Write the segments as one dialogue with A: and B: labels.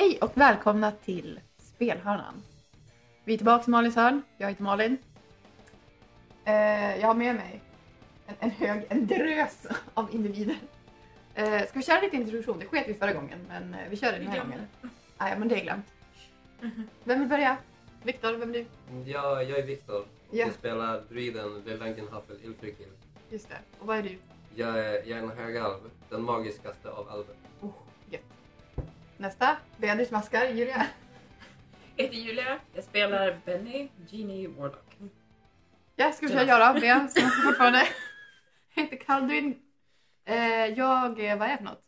A: Hej och välkomna till Spelhörnan. Vi är tillbaka i Malins hörn. Jag heter Malin. Eh, jag har med mig en, en hög, en drös av individer. Eh, ska vi köra lite introduktion? Det sket vi förra gången, men eh, vi kör det den här
B: glömde.
A: gången. Ah, ja, men det är glömt. Vem vill börja? Viktor, vem är du?
C: Ja, jag är Viktor.
A: Ja.
C: Jag spelar druiden Lelangenhaffel Ilfrikil.
A: Just det. Och vad är du?
C: Jag är, jag är en högalv, den magiskaste av alver.
A: Nästa. Beatrice Maskar, Julia.
B: Jag heter Julia, jag spelar Benny, Genie Warlock.
A: Ja, ska vi köra jag då? Bea, som fortfarande Jag heter Kalduin. Eh, jag, vad är jag för något?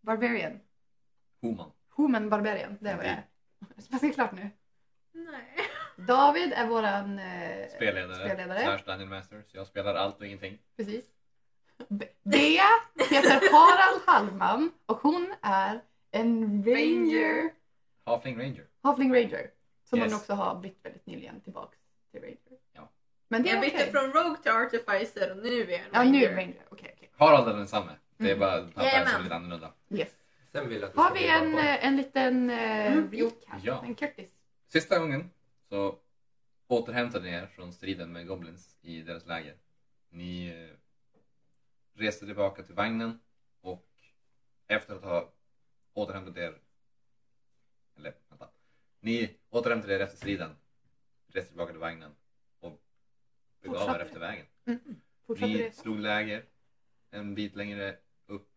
A: Barbarian.
D: Homan.
A: Human Barbarian, det är vad jag är. Jag klart nu?
B: Nej.
A: David är våran eh,
D: Spelledare.
A: spelledare.
D: Slash Dungeon Master. Så jag spelar allt och ingenting.
A: Precis. Be- Bea heter Harald Hallman och hon är en ranger.
D: Halfling Ranger.
A: Halfling ranger. Som
D: Yes.
A: hon också har blivit väldigt nyligen tillbaks till ranger.
D: Ja.
A: Men det är
B: Jag bytte
A: okej.
B: från Rogue till Artificer och nu är jag en
A: Ja, nu är
B: Ranger.
A: ranger. Okej, okej.
D: Harald är densamme. Det är
A: Mm.
D: bara pappa är
B: Jajamän.
D: så lite annorlunda.
A: Yes.
C: Sen vill att
A: Har vi en, eh, en liten eh,
B: Mm,
A: recap?
D: ja.
A: En Curtis.
D: Sista gången så återhämtade ni er från striden med Goblins i deras läger. Ni eh, reste tillbaka till vagnen och efter att ha återhämtat er eller vänta. Ni återhämtade er efter striden, reste tillbaka till vagnen och begav er
A: Fortsatte.
D: efter vägen.
A: Fortsätter
D: Ni
A: resa.
D: slog läger en bit längre upp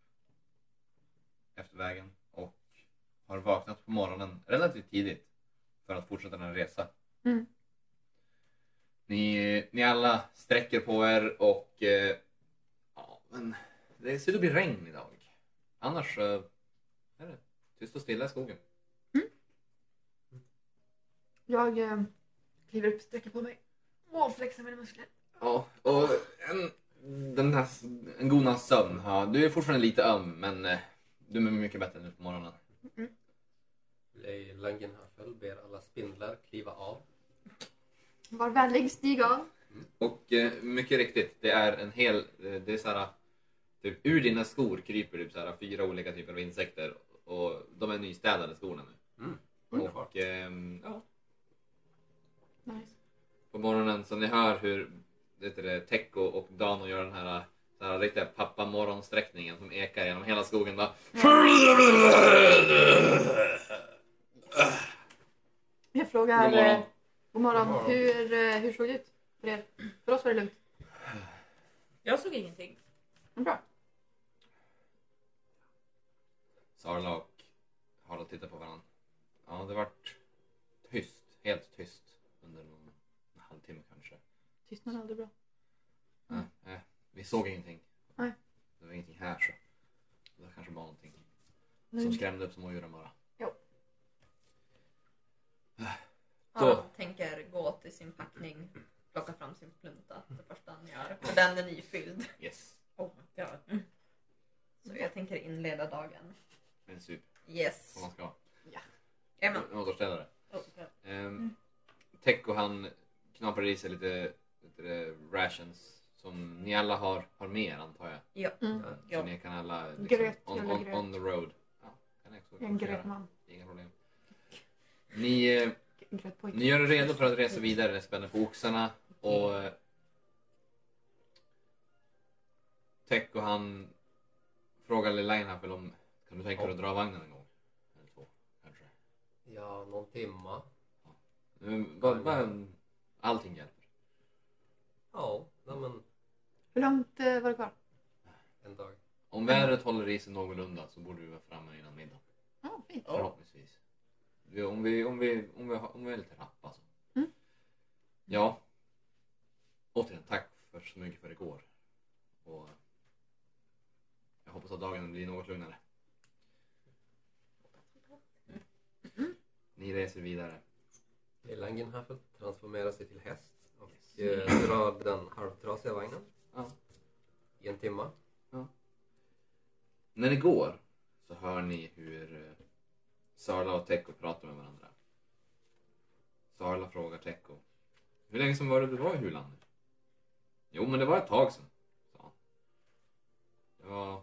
D: efter vägen och har vaknat på morgonen relativt tidigt för att fortsätta den här resa.
A: Mm.
D: Ni, ni alla sträcker på er och eh, ja, men det ser ut att bli regn idag. Annars eh, är det tyst och stilla i skogen.
A: Jag eh, kliver upp, sträcker på mig. Åh, flexar mina muskler.
D: Ja, och en, den här, en god natts sömn. Ja, du är fortfarande lite öm men eh, du är mycket bättre nu på morgonen.
C: Lelangenhaffel ber alla spindlar kliva av.
A: Var vänlig, stig av.
D: Och eh, mycket riktigt, det är en hel, eh, det är så här, typ, ur dina skor kryper typ så här, fyra olika typer av insekter och de är nystädade skorna nu.
C: Mm.
A: Mm.
D: Och ehm, ja,
A: Nice.
D: på morgonen så ni hör hur det heter det, Tecco och Dano gör den här, så här riktiga pappa-morgonsträckningen som ekar genom hela skogen. Bara.
A: Jag frågar...
D: God morgon.
A: eh, God morgon.
C: God morgon.
A: Hur, eh, hur såg det ut för er? För oss var det lugnt.
B: Jag såg ingenting.
A: Bra.
D: Sarla och Harald tittar på varandra. Ja, det vart tyst, helt tyst under någon en halvtimme kanske.
A: Tystnad är aldrig bra.
D: Nej, nej, vi såg ingenting.
A: Nej.
D: Det var ingenting här så. Det var kanske bara någonting som skrämde upp smådjuren bara.
B: Han tänker gå till sin packning, plocka fram sin plunta det första han gör. Och den är nyfylld.
D: Yes,
B: Oh my god. Så jag tänker inleda dagen.
D: Sup
B: Yes.
D: som man ska.
B: Jajamän.
D: En återställare.
B: Oh, god.
D: Um, Tecco han knaprar i sig lite, lite rations som ni alla har, har med er antar jag.
B: Ja.
A: Mm.
D: Så
B: Ja.
D: ni kan alla liksom,
A: Gröt,
D: on, on,
A: gröt.
D: on the road. Ja, kan också
A: en grötman.
D: Inga problem. Ni, eh, ni gör er redo för att resa vidare, ni spänner på oxarna och eh, Tecco han frågar Lelaine här om kan du tänka dig att dra vagnen en gång? Eller två kanske.
C: Ja, någon timma.
D: Men Bara, bara, allting hjälper.
C: Ja, nej, men
A: Hur långt eh, var det kvar?
C: en dag.
D: Om vädret håller i sig någorlunda så borde vi vara framme innan middag.
A: Ja, fint.
B: Ja.
D: Förhoppningsvis. Vi- Om vi, om, vi, om, vi, om vi är lite rappa så.
A: Mm.
D: Ja. Återigen, tack för så mycket för igår. Och jag hoppas att dagen blir något lugnare. Ni reser vidare.
C: Lelangenhaffel transformerar sig till häst och
D: Yes.
C: eh, drar den halvtrasiga vagnen
D: Ja.
C: i en timma.
D: När ni går så hör ni hur eh, Sarla och Tecco pratar med varandra. Sarla frågar Tecco. Hur länge sedan var det du var i Hulan nu? Jo, men det var ett tag sedan, sa han. Var...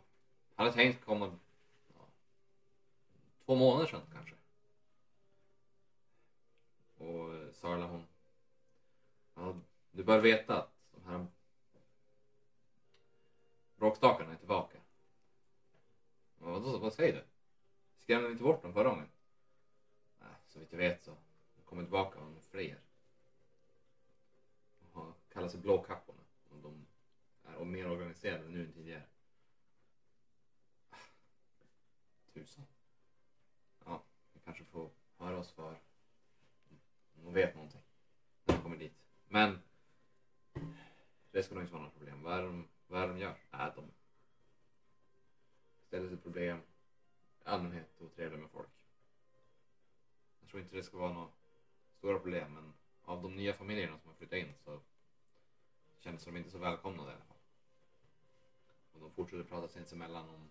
D: Hade tänkt komma... Ja, två månader sedan kanske. Sarla hon. Ja, du bör veta att de här bråkstakarna är tillbaka. Ja, Vad, vad säger du? Skrämde vi inte bort dem förra gången? Nej, så vitt jag vet så de kommer tillbaka och är fler. De kallar sig Blåkapporna och de är mer organiserade nu än tidigare. Ah, tusan. Ja, vi kanske får höra oss för vet någonting när de kommer dit. Men det ska nog inte vara något problem. Vad är, de, vad är det de gör? Är de ställer sig problem i allmänhet och trevliga med folk. Jag tror inte det ska vara några stora problem men av de nya familjerna som har flyttat in så känns de inte så välkomnade i alla fall. Och de fortsätter prata sinsemellan om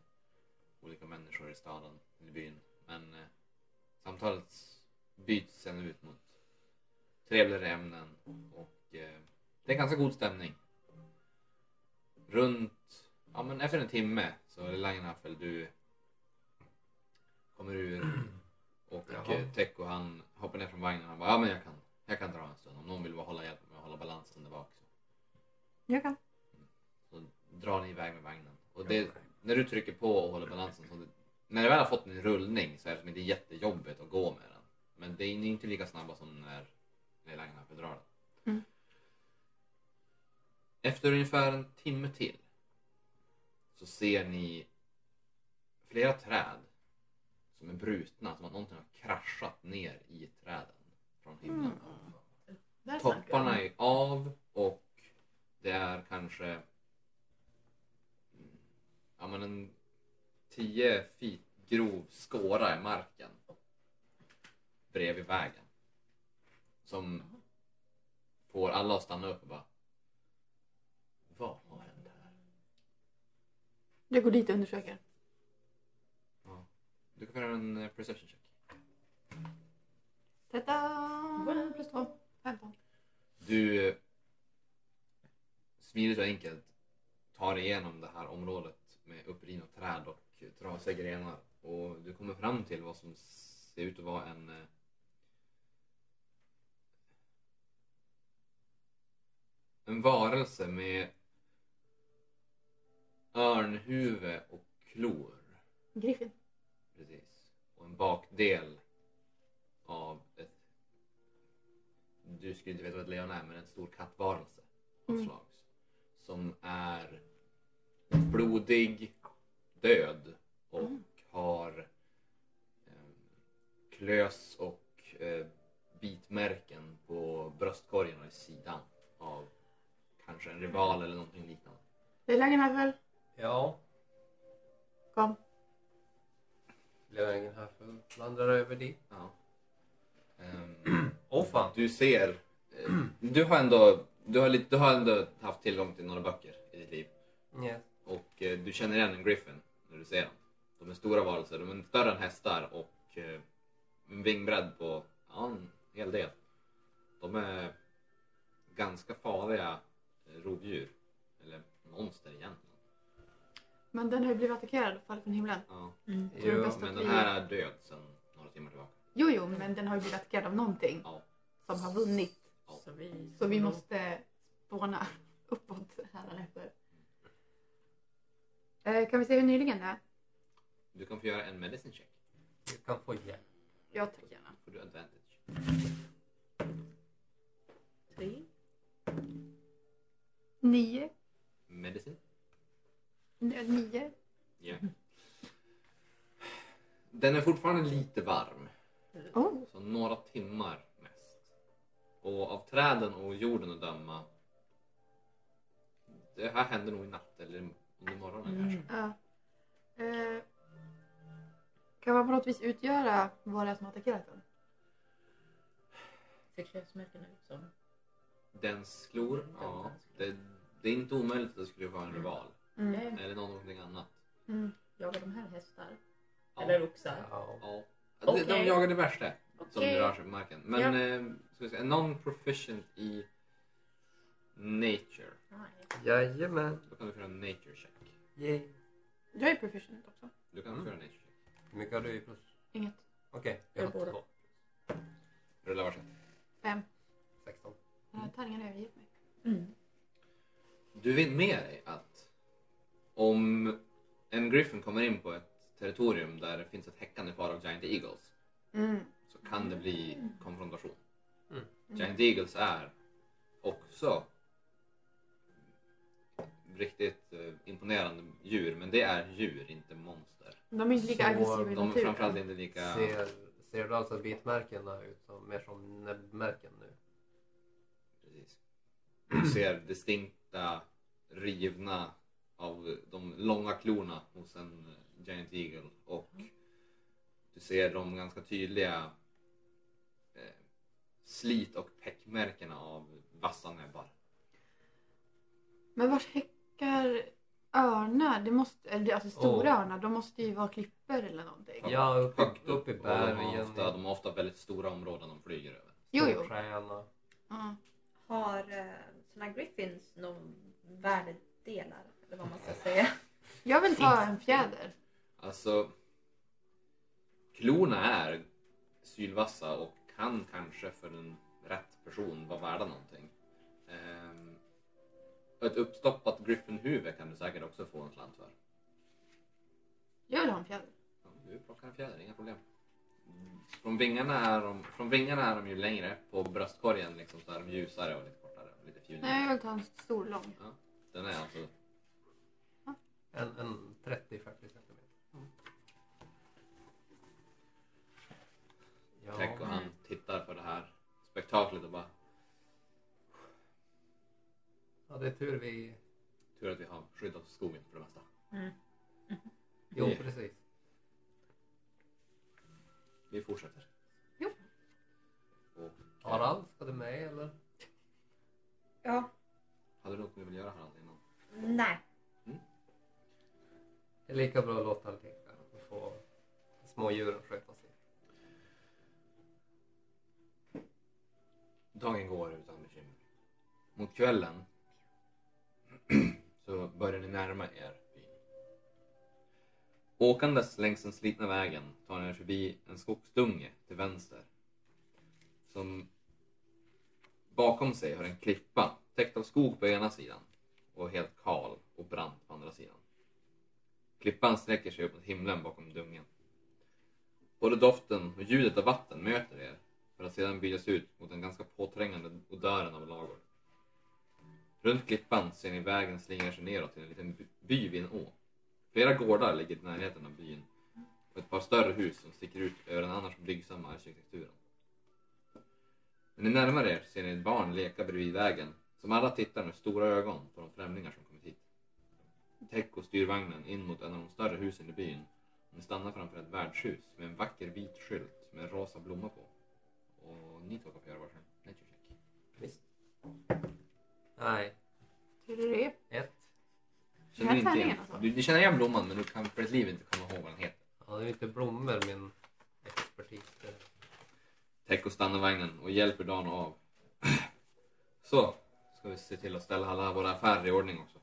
D: olika människor i staden, i byn. Men eh, samtalet byts sen ut mot trevligare ämnen och eh, det är ganska god stämning. Runt, ja men efter en timme så är Langenhaffel du kommer ur och
C: Jaha.
D: eh, Tecco han hoppar ner från vagnen och han bara ja men jag kan, jag kan dra en stund om någon vill bara hålla hjälp med att hålla balansen där bak så,
A: Jag kan.
D: så drar ni iväg med vagnen. Och det, när du trycker på och håller balansen så det, när du väl har fått en rullning så är det som inte jättejobbigt att gå med den. Men det är inte lika snabba som när, drar den.
A: Mm.
D: Efter ungefär en timme till så ser ni flera träd som är brutna, som att någonting har kraschat ner i träden från himlen.
A: Mm.
D: Topparna är av och det är kanske ja, men en 10 feet grov skåra i marken bredvid vägen. Som får alla att stanna upp och bara Vad har hänt här?
A: Jag går dit och undersöker.
D: Ja. Du kan få göra en eh, perception check.
A: Tada! Plus två. 15.
D: Du eh, smidigt och enkelt tar igenom det här området med upprivna träd och trasiga grenar och du kommer fram till vad som ser ut att vara en eh, en varelse med örnhuvud och klor.
A: Griffin.
D: Precis. Och en bakdel av ett... Du skulle inte veta vad ett lejon är, men en stor kattvarelse av
A: Mm.
D: slags. Som är blodig, död och
A: Mm.
D: har eh, klös och eh, bitmärken på bröstkorgen och i sidan av kanske en rival eller någonting liknande.
A: Det är Langenhaffel.
C: Ja,
A: Kom.
C: för vandrar över dit.
D: Ja. Ehm,
C: Åh fan.
D: du ser, eh, du har ändå du har, lite, du har ändå haft tillgång till några böcker i ditt liv
C: Yes.
D: och eh, du känner igen en griffin när du ser dem. De är stora varelser, de är större än hästar och eh, en vingbredd på ja, en hel del. De är ganska farliga rovdjur, eller monster egentligen.
A: Men den har ju blivit attackerad och fallit från himlen.
D: Ja.
B: Mm.
A: Så det är
C: Jo,
A: bäst
D: Men
A: att
D: den
A: vi...
D: här är död sedan några timmar tillbaka.
A: Jo, jo, men den har ju blivit attackerad av någonting
D: Ja.
A: som har vunnit.
D: Ja.
B: Så vi,
A: Så vi måste spåna uppåt hädanefter. Eh, kan vi se hur nyligen det är?
D: Du kan få göra en medicine check.
C: Du kan få hjälp.
A: Ja, tack gärna.
D: får du advantage.
B: Tre.
A: Nio.
D: Medicine?
A: N- Nio.
D: Ja. Den är fortfarande lite varm.
A: Oh.
D: Så några timmar mest. Och av träden och jorden att döma. Det här händer nog i natt eller under morgonen
B: Mm.
D: kanske.
A: Ja. Eh, kan man på något vis utgöra vad det är som har attackerat den?
B: Ser klädesmärken ut som.
D: Dens klor, ja. Det, det är inte omöjligt att det skulle vara en rival.
A: Mm.
D: Eller någonting annat.
A: Mm.
B: Jagar de här hästar?
D: Ja.
B: Eller oxar?
C: Ja.
D: Ja. De, de
B: Okej.
D: jagar det värsta som
B: Okej.
D: rör sig på marken. Men
B: Ja.
D: eh, ska vi säga, non-proficient i nature.
B: Nej.
C: Jajamän.
D: Då kan du få göra en nature check.
C: Yay.
A: Jag är proficient också.
D: Du kan
C: Mm.
D: få göra en nature check.
C: Hur mycket har du i plus?
A: Inget.
C: Okej,
B: Jag
C: jag har
B: båda.
C: två.
D: Rulla varsitt.
A: Fem.
E: 16.
A: Ja, Tärningen har övergett mig.
B: Mm.
D: Du vet med dig att om en Griffin kommer in på ett territorium där det finns ett häckande par av Giant Eagles
A: Mm.
D: så kan det bli konfrontation.
E: Mm.
D: Giant Eagles är också riktigt eh, imponerande djur men det är djur, inte monster.
A: De är inte lika
E: Så
A: aggressiva i
D: De är
A: naturen.
D: framförallt inte lika...
E: Ser, ser du alltså bitmärkena ut som, mer som näbbmärken nu?
D: Precis. Du ser distinkta rivna av de långa klorna hos en eh, Giant Eagle och du ser de ganska tydliga eh, slit och peckmärkena av vassa näbbar.
A: Men vars häckar örnar? Det måste, eller det- alltså stora
E: Åh.
A: örnar, de måste ju vara klippor eller någonting.
E: Ja, upp,
D: Högt
E: upp i
D: och de har,
E: bergen.
D: ofta, de har ofta väldigt stora områden de flyger över.
A: Jo, jo. Ja.
B: Har eh, såna griffins någon värdedelar? Eller vad man ska säga.
A: Jag vill ta en fjäder.
D: Alltså, klorna är sylvassa och kan kanske för en rätt person vara värda någonting. Ehm, ett uppstoppat griffinhuvud kan du säkert också få en slant för.
A: Jag vill ha en fjäder.
D: Ja, du plockar en fjäder, inga problem. Mm, Från vingarna, är de, från vingarna är de ju längre, på bröstkorgen liksom, så är de ljusare och lite kortare. Och lite
A: Nej, jag vill ta en stor lång.
D: Den är alltså
E: En, en 30-40 centimeter. Mm. Ja,
D: täck och han tittar på det här spektaklet och bara
E: ja, det är tur vi...
D: tur att vi har skyddat skogen för det mesta.
E: Jo,
D: Det-
E: precis.
D: Vi fortsätter.
A: Jo.
D: Och,
E: Harald, ska du med eller?
B: Ja.
D: Hade du något du vill göra Harald innan?
B: Nej.
E: Det är lika bra att låta det ligga och få små djuren sköta sig.
D: Dagen går utan bekymmer. Mot kvällen så börjar ni närma er. Åkandes längs den slitna vägen tar ni er förbi en skogsdunge till vänster. Som bakom sig har en klippa täckt av skog på ena sidan och helt kal och brant på andra sidan. Klippan sträcker sig upp mot himlen bakom dungen. Både doften och ljudet av vatten möter er för att sedan bytas ut mot den ganska påträngande odören av lagor. Runt klippan ser ni vägen slingra sig neråt till en liten by- by vid en å. Flera gårdar ligger i närheten av byn och ett par större hus som sticker ut över den annars blygsamma arkitekturen. När ni närmar er ser ni ett barn leka bredvid vägen som alla tittar med stora ögon på de främlingar som kommit hit. Tecco styr vagnen in mot en av de större husen i byn och ni stannar framför ett värdshus med en vacker vit skylt med en rosa blomma på. Och ni två kan få göra varsin nature check.
E: Visst. Nej,
A: det?
E: ett.
D: Känner du inte igen?
A: alltså?
D: Du, du känner igen blomman men du kan för ditt liv inte komma ihåg vad den heter.
E: Ja, det är inte blommor min expertis. Det-
D: Tecco stannar vagnen och hjälper Dan av. Så, ska vi se till att ställa alla våra affärer i ordning också.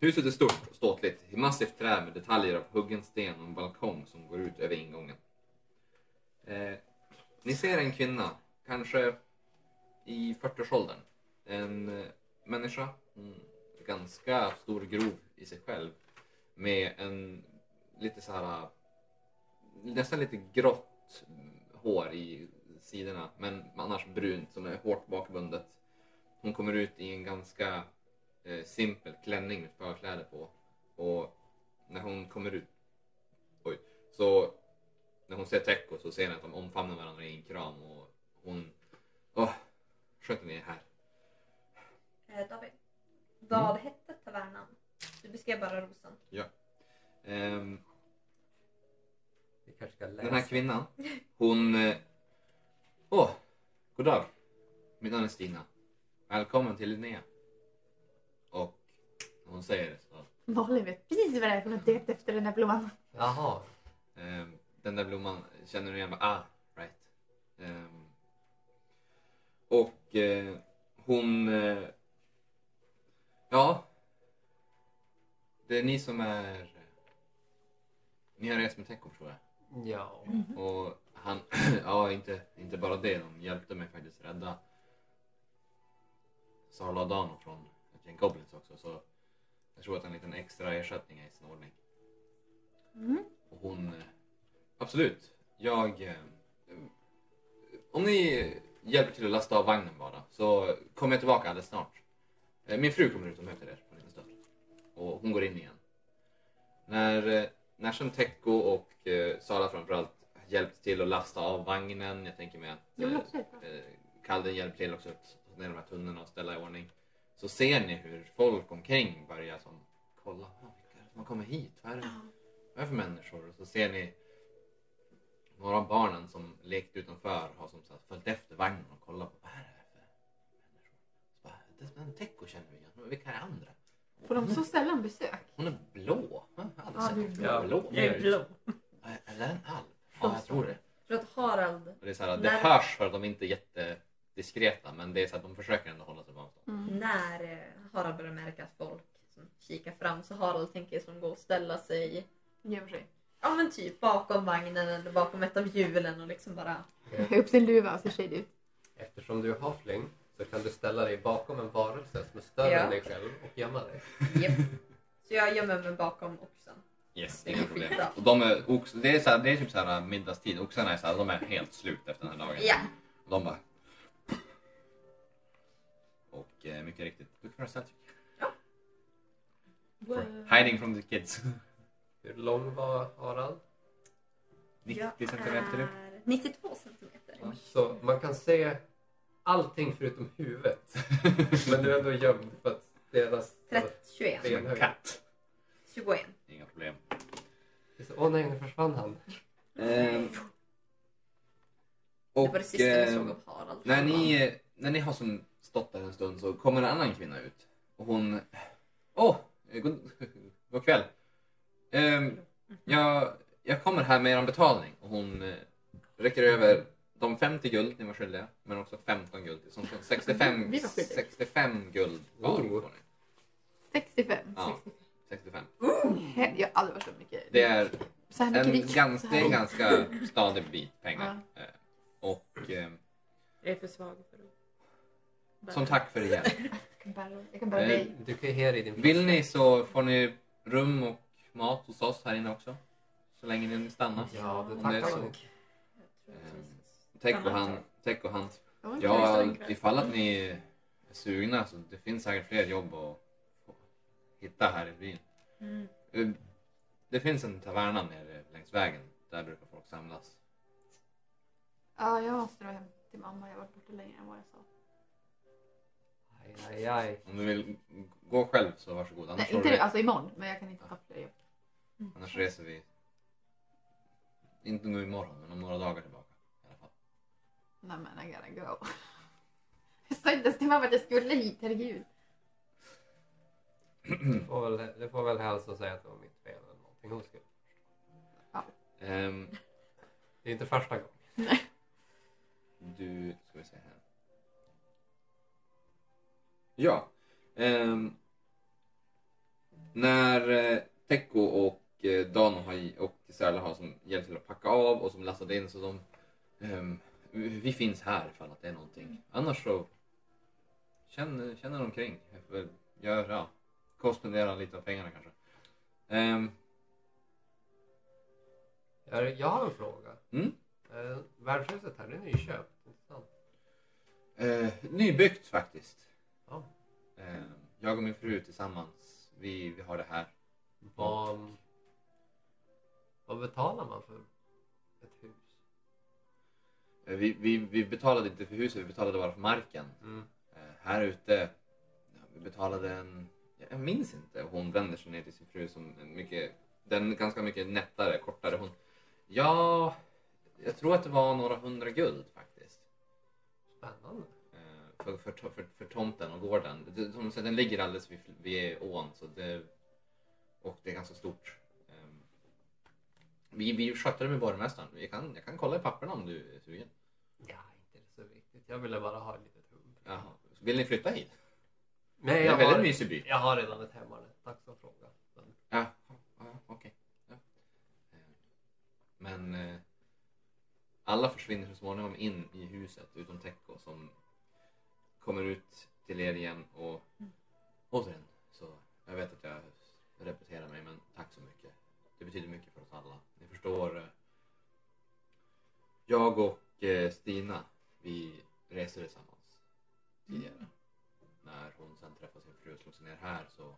D: Huset är stort och ståtligt i massivt trä med detaljer av huggen sten och en balkong som går ut över ingången. Eh, ni ser en kvinna, kanske i 40-årsåldern. En eh, människa, mm, ganska stor grov i sig själv. Med en lite så här nästan lite grått hår i sidorna men annars brunt som är hårt bakbundet. Hon kommer ut i en ganska eh, simpel klänning med förkläde på och när hon kommer ut oj, så när hon ser Tecco så ser ni att de omfamnar varandra i en kram och hon åh, skönt ni här.
B: Eh, David. Vad hette tavernan? Du beskrev bara rosen.
D: Ehm,
E: Vi kanske ska läsa.
D: Den här kvinnan, hon... eh, Åh, god dag. Mitt namn är Stina. Välkommen till Linnea. Och när hon säger det så...
A: Malin vet precis vad det är för något det efter den där blomman.
E: Jaha.
D: Eh, den där blomman känner du igen? Bara, ah, right. Eh, och eh, hon... Eh, ja. Det är ni som är... Ni har rest med Tecco förstår jag.
E: Ja.
D: Och han, ja inte, inte bara det, de hjälpte mig faktiskt rädda Sala och Dano från ett gäng goblins också. Så jag tror att en liten extra ersättning är i sin ordning.
A: Mm.
D: Och hon, eh, absolut, jag... eh, Om ni hjälper till att lasta av vagnen bara så kommer jag tillbaka alldeles snart. Eh, Min fru kommer ut och möter er på en liten stund. Och hon går in igen. När, eh, när Tecco och eh, Sara framförallt hjälpt till att lasta av vagnen, jag tänker mig att eh, eh, Kalden hjälper till också att ta ner de här tunnorna och ställa i ordning. Så ser ni hur folk omkring börjar som kolla, "Ah, vilka är det som har kommit hit? Vad är det, vad är det för människor? Och så ser ni några av barnen som lekt utanför har som sagt följt efter vagnen och kollat på vad är det? Så bara, det är en Tecco känner vi igen, men vilka är andra?
A: Får de så sällan besök?
D: Hon är blå. Jag har aldrig
A: Ja,
D: sett
A: du är
E: blå.
D: blå.
E: Jag är
B: blå.
D: Är är det en alv? Ja, jag tror det.
B: För att Harald,
D: Och det, är så här, det hörs för att de inte är jättediskreta men det är så att de försöker ändå hålla sig på avstånd.
A: Mm.
B: när eh, Harald börjar märka att folk som kikar fram så Harald tänker som gå och ställa sig
A: Gömmer sig.
B: ja men typ bakom vagnen eller bakom ett av hjulen och liksom bara
A: upp sin luva och ser shady ut.
E: Eftersom du är halfling så kan du ställa dig bakom en varelse som är större
B: Ja.
E: än dig själv och gömma dig.
B: Japp. Så jag gömmer mig bakom oxen.
D: Yes, inga problem. Och de är, ox, det, är så här, det är typ så här middagstid. Oxarna är, så här, de är helt slut efter den här dagen.
B: Ja.
D: Och de bara... Och eh, mycket riktigt, look for a Celtic. For hiding from the kids.
E: Hur lång var Harald?
D: 90 centimeter upp.
B: är 92 centimeter.
E: Så man kan se allting förutom huvudet. Men du är ändå gömd för att deras
B: 30, 21,
E: ben höjd.
D: Katt.
B: 21.
D: Inga problem.
E: Det är så, Åh nej, nu försvann han.
D: Ehm,
B: Det
D: och
B: var det sista vi
D: ehm,
B: såg av Harald.
D: när, ni, när ni har som stått där en stund så kommer en annan kvinna ut. Och hon... Åh! Oh, god, god kväll. Ehm, jag, jag kommer här med er betalning. Och hon eh, räcker över 50 guld ni var skyldiga. Men också 15 guld. Som 65,
A: Vi var skyldiga.
D: 65 guld var
E: Oh.
D: får ni.
A: 65.
D: Ja. 65.
A: He- Jag har aldrig varit så mycket.
D: Det är
A: så här mycket
D: en,
A: rik.
D: gans,
A: så
D: det är en ganska stadig bit pengar. Eh, Och ehm,
F: Jag är för svag för bära.
D: som tack för hjälp.
A: Jag kan bära, jag kan bära
D: Eh,
A: dig.
E: Du kan ha i din
D: Vill ni så får ni rum och mat hos oss här inne också. Så länge ni stannar.
E: Ja, det
D: det
E: tackar
D: så. Täck och hand. Täck och hand. Ja, ifall att ni är sugna så det finns säkert fler jobb att få hitta här i byn.
F: Mm.
D: Eh, Det finns en taverna nere längs vägen. Där brukar folk samlas.
A: Ja, jag måste dra hem till mamma. Jag har varit borta längre än vad jag sa.
E: Aj, aj, aj.
D: Om du vill gå själv så varsågod. Annars,
A: Nej,
D: får
A: inte
D: du,
A: alltså imorgon. Men jag kan inte ta fler jobb.
D: annars reser vi. Inte nu imorgon men om några dagar tillbaka.
A: Nej men I gotta go. Jag sa inte ens till mamma att jag skulle hit, herregud.
E: Du får väl, du får väl hälsa och säga att det var mitt fel eller någonting. Hon skulle.
D: Ehm,
E: Det är inte första gången.
D: Du, ska vi se här. Ja. ehm, när eh, Tecco och eh, Dano har, och Särla har som hjälpt till att packa av och som lastat in så de ehm, vi finns här ifall att det är någonting. Annars så känn, känn er omkring. Gör, ja, korrespondera lite av pengarna kanske. Ehm,
E: Jag, jag har en fråga.
D: Mm.
E: Eh, värdshuset här, det är nyköpt. Inte sant?
D: eh, nybyggt faktiskt.
E: Ja.
D: Eh, jag och min fru tillsammans, vi, vi har det här.
E: Vad, vad betalar man för ett hus?
D: Eh, Vi, vi, vi betalade inte för huset, vi betalade bara för marken.
E: Mm.
D: Eh, här ute, vi betalade en, jag minns inte. Hon vänder sig ner till sin fru som en mycket, den är ganska mycket nättare, kortare. Hon, ja, jag tror att det var några hundra guld faktiskt.
E: Spännande.
D: Eh, för, för, för, för tomten och gården. Det- Som sagt, den ligger alldeles vid, vid ån så det, och det är ganska stort. Eh, vi, vi skötte det med borgmästaren. Jag kan, jag kan kolla i papperna om du är sugen.
E: Ja, inte så viktigt. Jag ville bara ha ett litet hum.
D: Jaha. Vill ni flytta hit?
E: Nej,
D: Det är
E: jag
D: väldigt
E: har,
D: mysig by.
E: jag har redan ett hem här. Tack som fråga. Men,
D: Ja, ja okej. Ja. Eh, Men eh, alla försvinner så småningom in i huset utom Tecco som kommer ut till er igen och återigen så jag vet att jag repeterar mig men tack så mycket. Det betyder mycket för oss alla. Ni förstår. eh, Jag och Stina vi reste tillsammans tidigare. När hon sen träffade sin fru och slog sig ner här så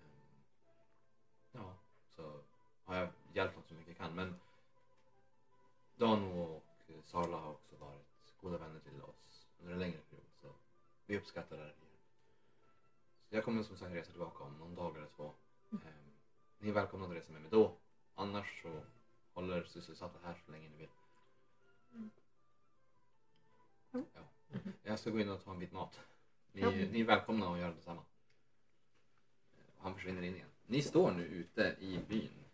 D: ehm, ja, så har jag hjälpt dem så mycket jag kan. Men Dano och Sarla har också varit goda vänner till oss under en längre period. Så vi uppskattar det. här. Så jag kommer som sagt resa tillbaka om någon dag eller två. Ehm, ni är välkomna att resa med mig då. Annars så håller sysselsatta här så länge ni vill. Ja. Jag ska gå in och ta en bit mat. Ni,
A: Ja.
D: ni är välkomna att göra detsamma. Han försvinner in igen. Ni står nu ute i byn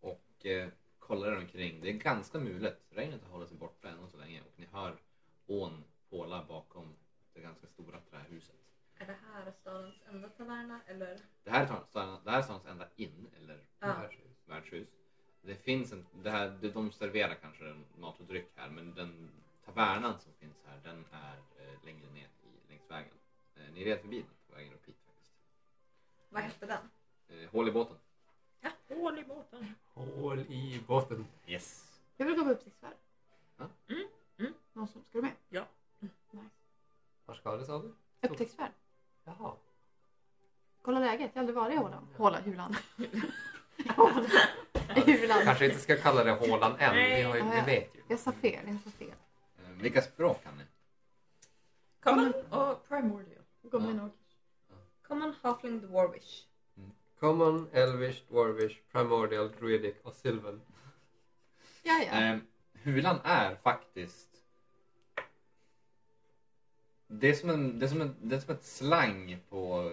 D: och eh, kollar omkring. Det är ganska mulet. Regnet har hållit sig borta än så länge och ni hör ån påla bakom det ganska stora trähuset.
B: Är det här stadens enda taverna eller?
D: Det här är stadens- det här är stadens enda in eller
B: Ja.
D: värdshus. Det finns en, det här, det, de serverar kanske mat och dryck här men den tavernan som finns här den är eh, längre ner i, längs vägen. Eh, ni red förbi den på vägen upp hit faktiskt.
B: Vad hette den?
D: Eh, hål i båten.
F: Hål i båten.
E: Hål i båten.
D: Yes.
A: Jag vill gå på uppsiktsfärd.
D: Ja.
F: Mm, mm.
A: Någon som, ska du med?
F: Ja.
A: Nice.
E: Var ska du sa du?
A: Uppsiktsfärd.
E: Jaha.
A: Kolla läget. Jag har aldrig varit i Hålan. Håla, Hulan. Hulan.
E: Kanske inte ska kalla det hålan än. Vi, har ju, vi vet ju.
A: Jag sa fel. Jag sa fel.
D: Eh, vilka språk kan ni?
F: Common och primordial.
A: Med
D: Ja.
A: nog.
B: Common Halfling Dwarvish.
E: Common, Elvish, Dwarvish, Primordial, Druidic och Sylvan.
A: Ja, ja.
D: Eh, hulan är faktiskt det är som, en, det, är som en, det är som ett slang på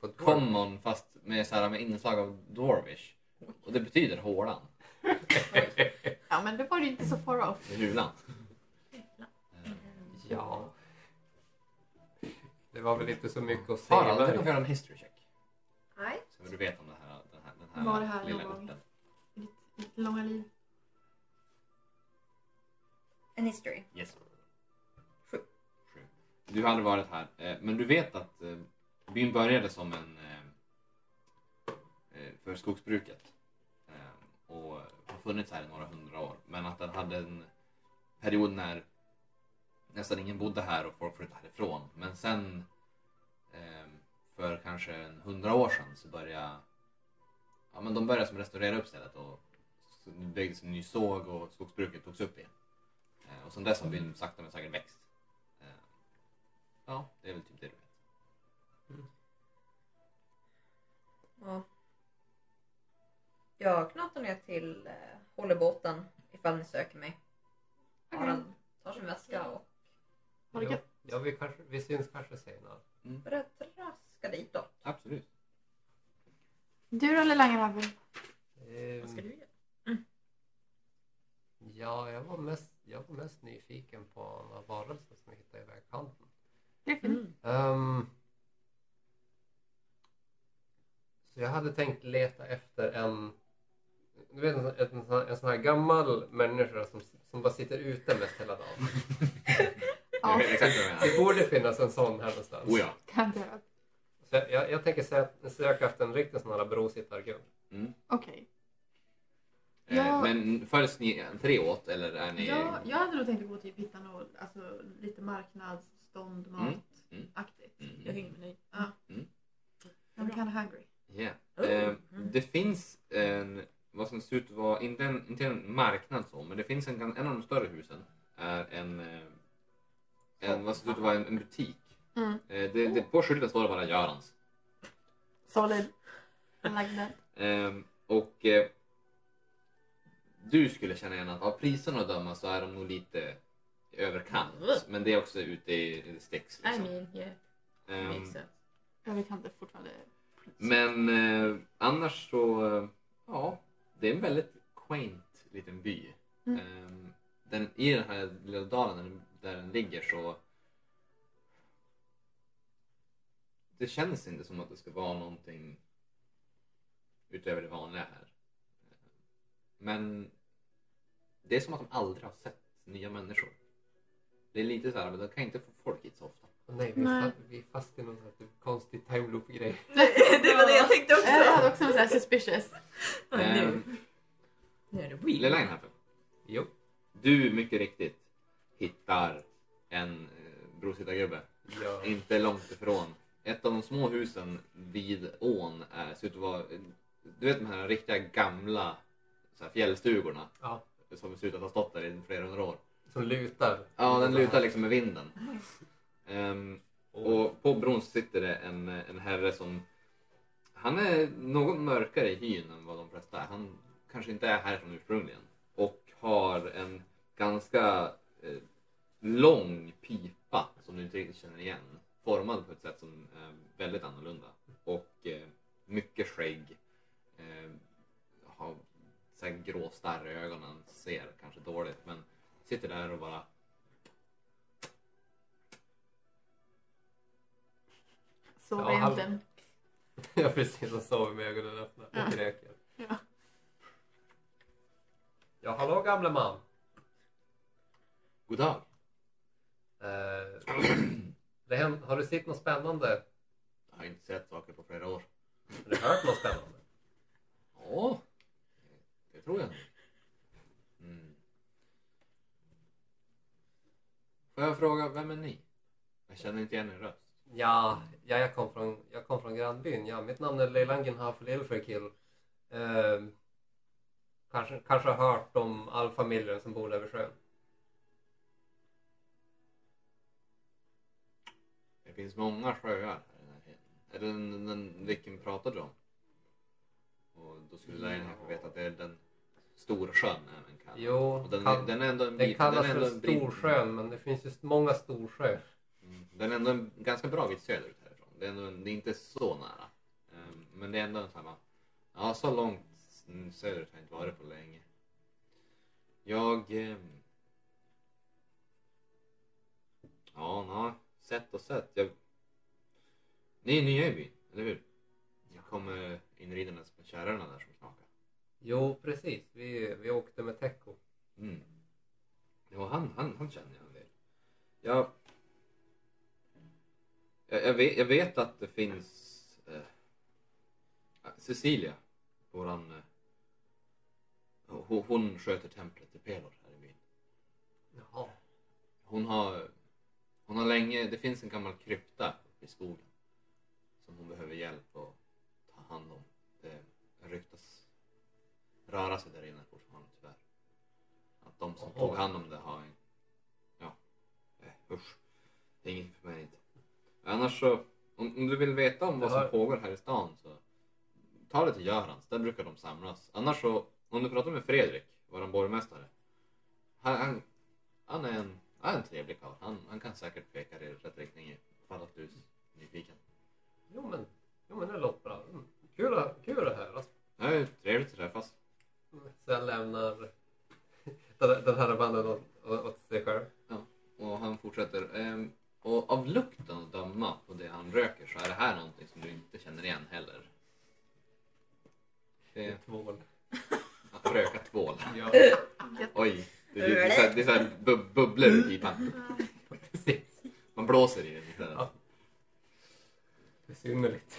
E: På dwarf.
D: common fast med, så här, med inslag av dwarvish. Och det betyder hålan.
A: Ja, men det var ju inte så far off.
D: Hulan.
E: Ja. Det var väl inte så mycket att säga.
D: Harald, du kan få göra en history check.
B: Nej.
D: Så du vet om det här, den här, den
A: Var det här
D: lilla
A: någon gång?
D: orten.
A: Ditt, ditt långa liv.
B: En history.
D: Yes.
B: Sju.
D: Du har aldrig varit här, eh, men du vet att eh, byn började som en eh, Eh, för skogsbruket eh, och har funnits här i några hundra år. Men att den hade en period när nästan ingen bodde här och folk flyttade härifrån. Men sen eh, för kanske en hundra år sedan så började ja, men de började som restaurera upp stället och byggdes en ny såg och skogsbruket togs upp igen. Och sen dess har byn sakta men säkert växt. Ja, det är väl typ det du vet.
B: Ja. Jag knatar ner till eh, Hållebåten ifall ni söker mig. Aran tar sin väska och
A: Har det
E: Ja,
A: gött?
E: ja vi, kanske, vi syns kanske senare.
B: börjar traska ditåt.
D: Absolut.
A: Du då lilla grabben?
F: Vad ska
E: Ehm,
F: du göra?
E: ja, jag var, mest, jag var mest nyfiken på några varelser som jag hittade i vägkanten.
A: Griffin?
F: Mm.
E: Ehm, så jag hade tänkt leta efter en du vet, en, en, sån- en sån här gammal människa som, som bara sitter ute mest hela dagen.
A: Ja.
E: Det borde finnas en sån här någonstans.
D: Oh ja.
A: Garanterat.
E: Så jag, jag, jag tänker söka efter en riktig sån här brosittarguld.
D: Mm.
A: Okej.
D: Eh,
A: Ja.
D: Men följs ni entré åt eller är ni...
A: Jag, jag hade nog tänkt att gå typ hitta något, alltså lite marknadsstånd,
D: Mm.
A: mat-aktigt.
D: Mm.
F: Jag hänger med dig.
A: I'm kind of hungry.
D: Yeah.
F: Oh.
D: Eh,
F: Mm.
D: det finns en, vad som ser ut att vara, inte en, inte en marknad så, men det finns en, en av de större husen är en, eh, en vad som ser ut att vara en, en butik.
A: Mm.
D: Eh, det, det, på skylten står det bara Görans.
A: Solid. I like that.
D: Ehm, och eh, du skulle känna igen att av priserna att döma så är de nog lite i överkant.
F: Mm.
D: Men det är också ute i, i sticks.
F: I
D: Liksom.
F: mean, yeah. Makes sense.
A: Jag kan inte fortfarande...
D: men eh, annars så, ja, det är en väldigt quaint liten by.
A: Mm.
D: Ehm, den, I den här lilla dalen där den, där den ligger så det känns inte som att det ska vara någonting utöver det vanliga här. men det är som att de aldrig har sett nya människor. Det är lite så här, men de kan inte få folk hit så ofta.
E: Nej, vi är,
A: Nej.
E: fast, vi är fast i någon sån här typ konstig time loop grej.
B: det var det jag tänkte också.
A: Jag hade också en sån här suspicious.
F: Oj, nu.
D: Ehm,
F: Nu är det.
D: Lilla Einhafen,
E: Jo.
D: du mycket riktigt hittar en eh, brosittargubbe
E: Ja.
D: inte långt ifrån. Ett av de små husen vid ån är, ser ut att vara, du vet de här riktiga gamla så här, fjällstugorna
E: ja.
D: som ser ut att ha stått där i flera hundra år.
E: Som lutar.
D: Ja, den lutar liksom med vinden.
E: Och,
D: och på bron sitter det en, en herre som han är något mörkare i hyn än vad de flesta är. Han kanske inte är härifrån ursprungligen och har en ganska eh, lång pipa som du inte riktigt känner igen. Formad på ett sätt som är väldigt annorlunda och eh, mycket skägg. Eh, har så här grå starr i ögonen, ser kanske dåligt men sitter där och bara
A: Sover
E: Ja,
A: inte.
E: ja, precis. Han sover med ögonen öppna och
A: Ja.
E: kräker.
A: Ja.
E: Ja, hallå gamle man.
D: God dag.
E: Eh, det händer, har du sett något spännande?
D: Jag har inte sett saker på flera år.
E: Har du hört något spännande?
D: Ja, det tror jag. Mm. Får jag fråga, vem är ni? Jag känner inte igen er röst.
E: Ja, ja jag, kom från, jag kom från grannbyn. Ja, mitt namn är Leilangen Haflilferkill. Eh, kanske, kanske har hört om all familjen som bor där vid sjön.
D: Det finns många sjöar här i närheten. Är det den, den, vilken pratar du om? Och då skulle Lejonhäck få veta att det är den Storsjön även kallad.
E: Jo,
D: den,
E: kall-
D: den är ändå en bit-
E: kallas
D: den är ändå
E: för Storsjön men det finns ju många storsjöar.
D: Den är ändå en ganska bra bit söderut härifrån. Det är, ändå, det är inte så nära. Ehm, men det är ändå en sån här, ja så långt söderut har jag inte varit på länge. Jag... ehm, ja, nej, sett och sett. Jag, ni är nya i byn, eller hur? Ni kommer inridandes med kärrorna där som knakar.
E: Jo, precis. Vi, vi åkte med Tecco.
D: Mm. Ja, han, han, han känner jag en del. Jag, jag, jag, vet, jag vet att det finns eh, Cecilia, våran... Eh, hon, hon sköter templet i Pelor här i byn.
E: Jaha.
D: Hon har, hon har länge, det finns en gammal krypta uppe i skogen som hon behöver hjälp att ta hand om. Det ryktas röra sig där inne fortfarande tyvärr. Att de som
E: Jaha.
D: tog hand om det har en, ja, eh, usch. Det är inget för mig. Annars så, om, om du vill veta om vad som pågår här i stan så ta det till Görans, där brukar de samlas. Annars så, om du pratar med Fredrik, våran borgmästare. Han, han, han är en, han är en trevlig karl. Han, han kan säkert peka dig i rätt riktning ifall att du är nyfiken.
E: Jo men, jo, men det låter bra. Mm. Kul, kul att höra.
D: Det är trevligt att träffas.
E: Sen lämnar den, här mannen åt, åt sig själv.
D: Och han fortsätter. ehm, och av lukten att döma på det han röker så är det här någonting som du inte känner igen heller. Det är
E: Tvål.
D: att röka tvål.
E: Ja,
D: Oj, det är, det är, så här, det är så här bub, bubblor i pipan. Man blåser i den istället.
E: Ja. Besynnerligt.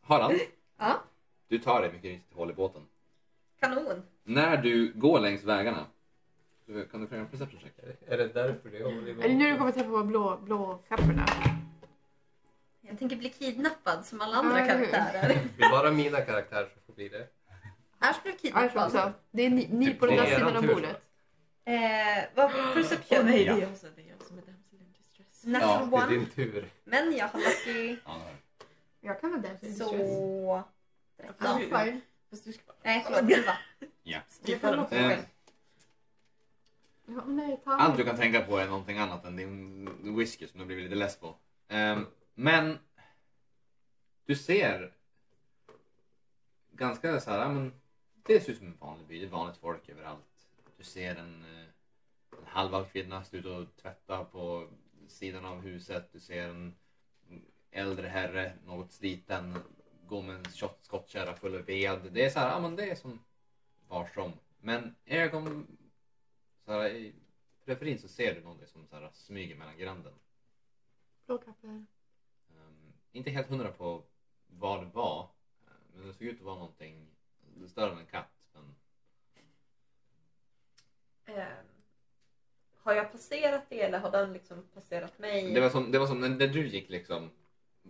D: Harald,
B: Ja,
D: du tar dig mycket riktigt håll i båten.
B: kanon.
D: När du går längs vägarna, så kan du få göra en perception check.
E: Är det- Är det därför det håller
A: Är det nu du kommer träffa på blå, blå kapporna?
B: Jag tänker bli kidnappad som alla andra
A: Ja, eller hur?
B: karaktärer.
E: Det är bara mina karaktärer som får bli det.
B: Ash blev
A: Ja, jag tror
B: kidnappad.
A: också. Det är ni, ni på den
E: Det
A: där
E: är
A: sidan
E: eran
A: av
E: tur,
A: bordet.
B: Eh, vad perception?
F: Åh nej,
D: Ja.
F: det är jag som det är jag som är damsel in distress.
B: Natural
E: Det är
B: one.
E: din tur.
B: Men jag har lucky.
D: Ja, det.
A: Jag kan vara där. Så...
B: Så...
A: Ja,
B: Ja.
A: fine.
F: Fast du ska bara
B: Nej, förlåt. Elva.
A: Jag
F: strypa
A: kan
F: dem.
A: också
D: Eh,
A: själv. Ja, nej,
D: Allt du kan tänka på är någonting annat än din whisky som du blivit lite less på. Um, men du ser ganska så här, ja, men det ser ut som en vanlig by, det är vanligt folk överallt. Du ser en, eh, en halvvalv kvinna stå ute och tvätta på sidan av huset. Du ser en äldre herre, något sliten, gå med en skottkärra full av ved. Det är så här, ja men det är som var som. Men ögon... Så här, I periferin så ser du någonting som så här, smyger mellan gränden.
A: Blåkappor.
D: Ehm, inte helt hundra på vad det var. eh, Men det såg ut att vara någonting större än en katt. Men
B: Ehm, har jag passerat det eller har den liksom passerat mig?
D: det, var som, det var som när, när du gick liksom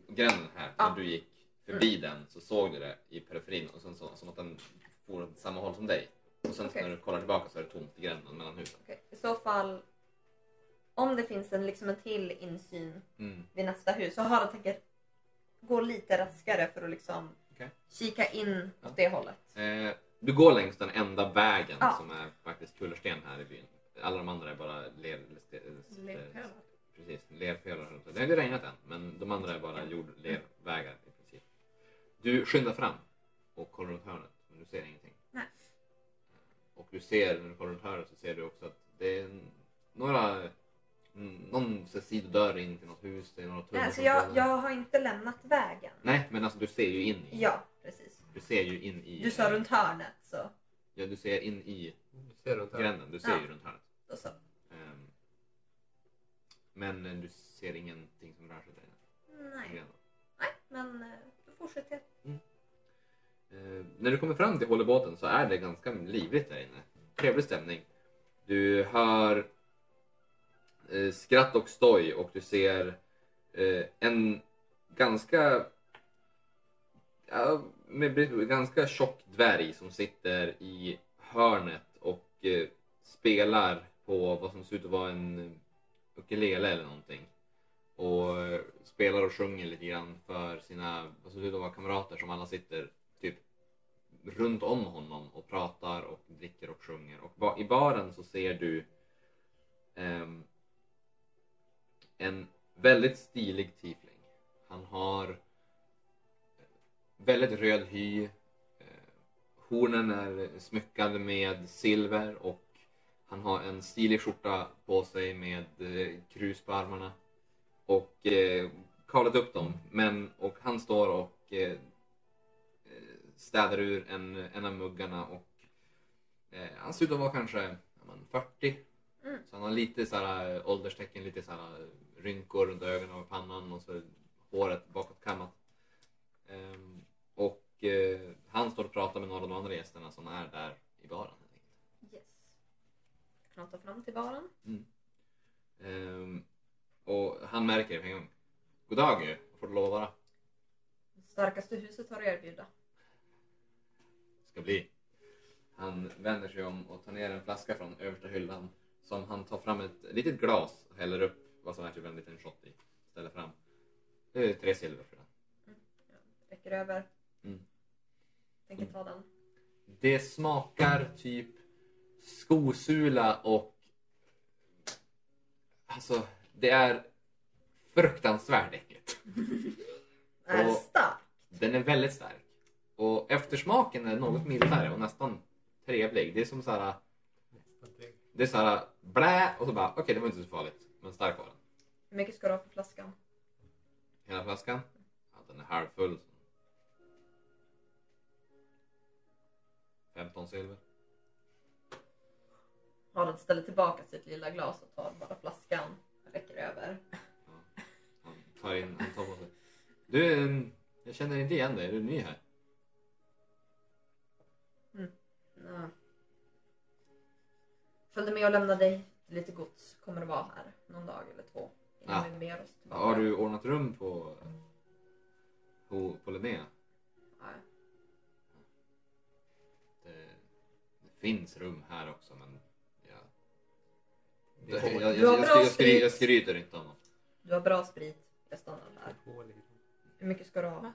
D: gränden här.
B: Ja.
D: När du gick förbi den så såg du det i periferin och sen så, som att den for åt samma håll som dig. Och sen så
B: Okej.
D: när du kollar tillbaka så är det tomt i gränden mellan husen.
B: Okej, I så fall, om det finns en, liksom en till insyn
D: Mm.
B: vid nästa hus så har jag tänkt gå lite raskare för att liksom
D: Okej.
B: kika in
D: Ja.
B: åt det hållet.
D: Eh, du går längs den enda vägen
B: Ja.
D: som är faktiskt kullersten här i byn. Alla de andra är bara ler, ler,
F: Lerpölar.
D: Precis, lerpölar. Det har inte regnat än, men de andra är bara jord, lervägar i princip. Du skyndar fram och kollar runt hörnet, men du ser ingenting. Och du ser, när du kollar runt hörnet så ser du också att det är några, mm, någon sidodörr in till något hus, det är några tunnor
B: Nej, så
D: som
B: jag, jag har inte lämnat vägen.
D: Nej, men alltså du ser ju in i.
B: Ja, precis.
D: Du ser ju in i.
B: Du sa runt hörnet så
D: Ja, du ser in i
E: Du ser runt
D: gränden. Du ser
B: Ja.
D: ju runt hörnet.
B: då så.
D: Ehm, men eh, du ser ingenting som rör sig där inne.
B: Nej, nej men eh, då fortsätter jag.
D: Eh, när du kommer fram till hållbåten så är det ganska livligt där inne. Trevlig stämning. Du hör eh, skratt och stoj och du ser eh, en ganska ja, med ganska tjock dvärg som sitter i hörnet och eh, spelar på vad som ser ut att vara en ukulele eller någonting. Och eh, spelar och sjunger lite grann för sina vad som ser ut att vara kamrater som alla sitter typ runt om honom och pratar och dricker och sjunger. Och ba- i baren så ser du um, en väldigt stilig tiefling. Han har väldigt röd hy. Eh, hornen är smyckade med silver och han har en stilig skjorta på sig med eh, krus på armarna. Och eh, kavlat upp dem. Men, och han står och eh, städar ur en, en av muggarna och eh, han ser ut att vara kanske men 40.
B: Mm.
D: Så han har lite så här, eh, ålderstecken, lite så här, eh, rynkor runt ögonen och pannan och så håret bakåtkammat. Ehm, och eh, han står och pratar med några av de andra gästerna som är där i baren.
B: Yes. Knata fram till baren.
D: Ehm, och han märker det på en gång. God dag, får du lov vara?
B: Det starkaste huset har att erbjuda.
D: Ska bli. Han vänder sig om och tar ner en flaska från översta hyllan som han tar fram ett litet glas och häller upp vad som är typ en liten shot i. Ställer fram. Det är tre silver för den.
B: Räcker över.
D: Mm.
B: Tänker ta den.
D: Det smakar typ skosula och... Alltså, det är fruktansvärt äckligt.
B: Är
D: Och-
B: stark.
D: Den är väldigt stark. Och eftersmaken är något mildare och nästan trevlig. Det är som så här... Det är så här blä och så bara okej det var inte så farligt. Men stark var den.
B: Hur mycket ska du ha för flaskan?
D: Hela flaskan. Ja, den är halvfull. 15 silver.
B: Harald ställer tillbaka sitt lilla glas och tar bara flaskan. Räcker över.
D: Han tar in, han tar på sig. Du, jag känner inte igen dig. Är du ny här?
B: Ja. Följde med och lämnade dig lite gods. Kommer det vara här någon dag eller två. Innan
D: Ja.
B: vi beger oss tillbaka.
D: Har du ordnat rum på, på, på Linnea?
B: Nej.
D: Det, det finns rum här också men ja. Jag,
E: är
D: jag, jag, jag,
B: bra
D: jag, skry, jag
B: sprit.
D: skryter inte om något.
B: Du har bra sprit. Jag stannar här. Hur mycket ska du ha?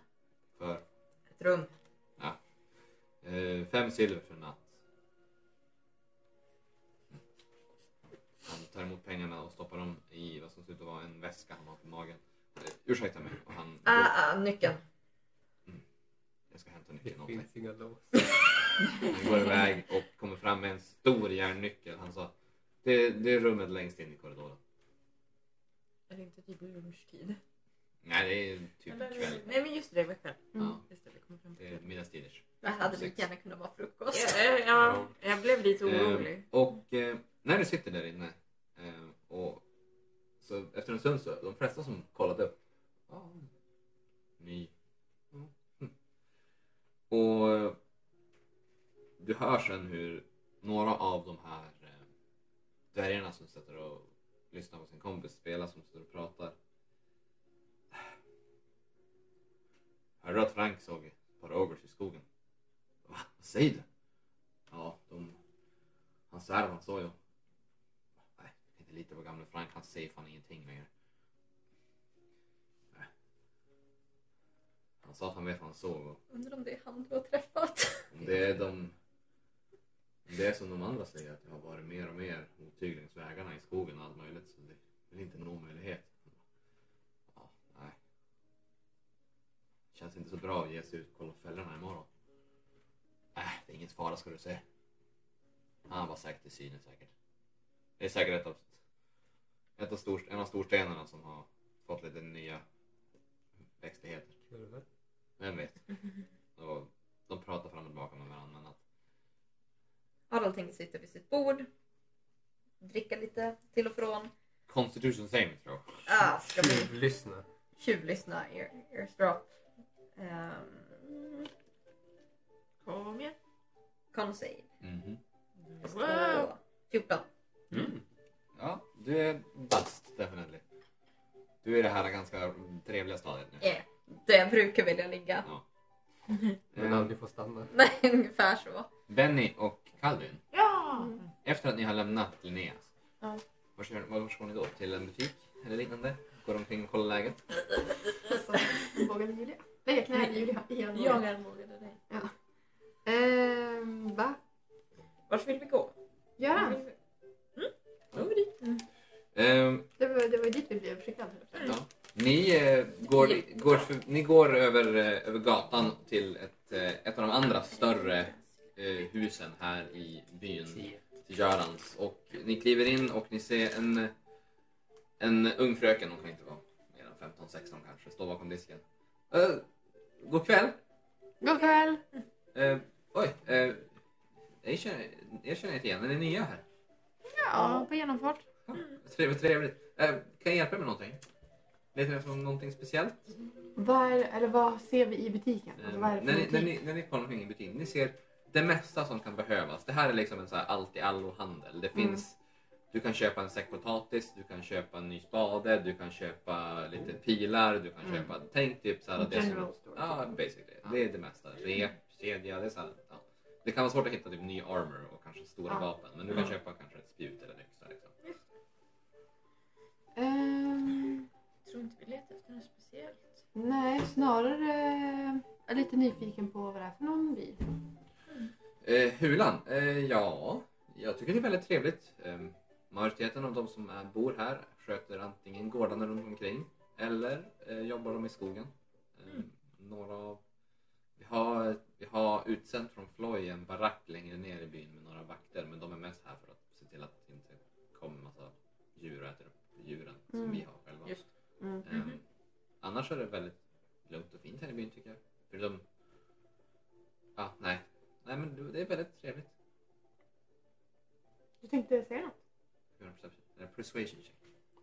D: För
B: Ett rum.
D: eh, fem silver för en natt. Han tar emot pengarna och stoppar dem i vad som ser ut att vara en väska han har på magen. Eh, ursäkta mig. Och han,
B: Ah, ah, nyckeln.
D: jag ska hämta
E: Det
D: nyckeln åt dig.
E: finns inga lås.
D: Han går iväg och kommer fram med en stor järnnyckel. Han sa det, det är rummet längst in i korridoren.
F: Är det inte typ lunchtid?
D: Nej, det är typ
F: Eller-
D: kväll.
F: Nej men just det, det var kväll.
D: Ja.
F: Just det, vi kommer fram
D: Det är middagstiders.
F: Ah,
B: hade lika gärna kunnat vara frukost.
F: Ja, ja, jag blev lite orolig.
D: Eh, och eh, när du sitter där inne eh, och så efter en stund så de flesta som kollade upp. Ja, ny. Mm. Och eh, du hör sen hur några av de här eh, dvärgarna som sitter och lyssnar på sin kompis spela som står och pratar. Hörde du att Frank såg ett par ogers i skogen? Va? Vad säger du? Ja, de... Han svär han såg ju. Ja jag inte lita på gamle Frank. Han säger fan ingenting längre. Nej. Han sa att han vet vad han såg och
B: Undrar om det är han du har träffat.
D: om det är de... Om det är som de andra säger att det har varit mer och mer otydligt längs vägarna i skogen och allt möjligt så det är väl inte någon omöjlighet. Ja, nej. Känns inte så bra att ge sig ut och kolla fällorna imorgon. Äh, det är inget fara ska du se. Han var säkert i synen säkert. Det är säkert ett av, ett av stor, en av storstenarna som har fått lite nya växtligheter.
E: Kurvor.
D: Vem vet? Och de pratar fram och tillbaka med varandra. Men att,
B: Harald tänker sitta vid sitt bord. Dricka lite till och från.
D: Constitution saving throw.
B: Ah, ska vi
E: Tjuvlyssna.
B: tjuvlyssna. Ear, earstrop. Um,
F: Kom igen.
B: con save.
D: Mhm.
F: Wow.
B: 14.
D: Mm. Ja, du är bast definitely. Du är i det här ganska trevliga stadiet nu.
B: Yeah. Där jag brukar vilja ligga.
E: Men
D: Eh,
E: aldrig får stanna.
B: Nej, ungefär så.
D: Benny och Calvin,
F: Ja!
D: efter att ni har lämnat Linneas.
A: Ja.
D: Var ska, var ska ni då? Till en butik eller liknande? Går omkring och kollar läget?
A: Så, vågade Julia? Nej, jag knäade Julia igen.
F: Jag armbågade dig.
A: Ehm, va?
F: Vart vill vi gå?
A: Göran?
F: Mm. Då går vi dit.
D: Ehm,
A: Det var, det var dit vi blev skickade.
D: ja. Ni, eh, går, går, för, ni går över, eh, över gatan till ett, eh, ett av de andra större eh, husen här i byn. till Görans. Och ni kliver in och ni ser en, en ung fröken, hon kan inte vara mer än 15-16 kanske, stå bakom disken. Uh, god kväll!
A: God kväll!
D: Eh, oj, uh, jag, känner, jag känner inte igen, är ni nya här?
A: Ja, på genomfart.
D: Ja, trevligt, trevligt. Eh, kan jag hjälpa er med någonting? Letar ni efter någonting speciellt?
A: Vad, är, eller vad ser vi i butiken? Alltså,
D: Eh,
A: vad är det för
D: när, ni, när, ni, när ni kollar omkring i butiken, ni ser det mesta som kan behövas. Det här är liksom en så här allt-i-allo-handel. Det
A: Mm.
D: finns, du kan köpa en säck potatis, du kan köpa en ny spade, du kan köpa lite pilar, du kan
A: Mm.
D: köpa, tänk typ så här, det som,
A: General store.
D: Ja, basically. Det är det mesta. Rep, kedja, det är så här, ja. Det kan vara svårt att hitta typ ny armor och kanske stora
A: Ja.
D: vapen, men du kan
A: Mm.
D: köpa kanske ett spjut eller en yxa.
A: Ehm,
F: Jag tror inte vi letar efter något speciellt.
A: nej, snarare eh, är lite nyfiken på vad det är för någon by.
D: Eh, Hulan? Eh, ja, jag tycker det är väldigt trevligt. Eh, majoriteten av de som är, bor här sköter antingen gårdarna runt omkring eller eh, jobbar de i skogen. Eh, några av, vi, har, vi har utsänt från Floy en barack längre ner i byn med några vakter men de är mest här för att se till att det inte kommer massa djur och äter upp djuren som
A: Mm.
D: vi har själva.
F: Just.
A: Mm.
D: Eh, annars är det väldigt lugnt och fint här i byn tycker jag. Förutom... Ja, nej. Nej men det är väldigt trevligt.
A: Du tänkte säga något?
D: Gör en perception- eller persuasion check.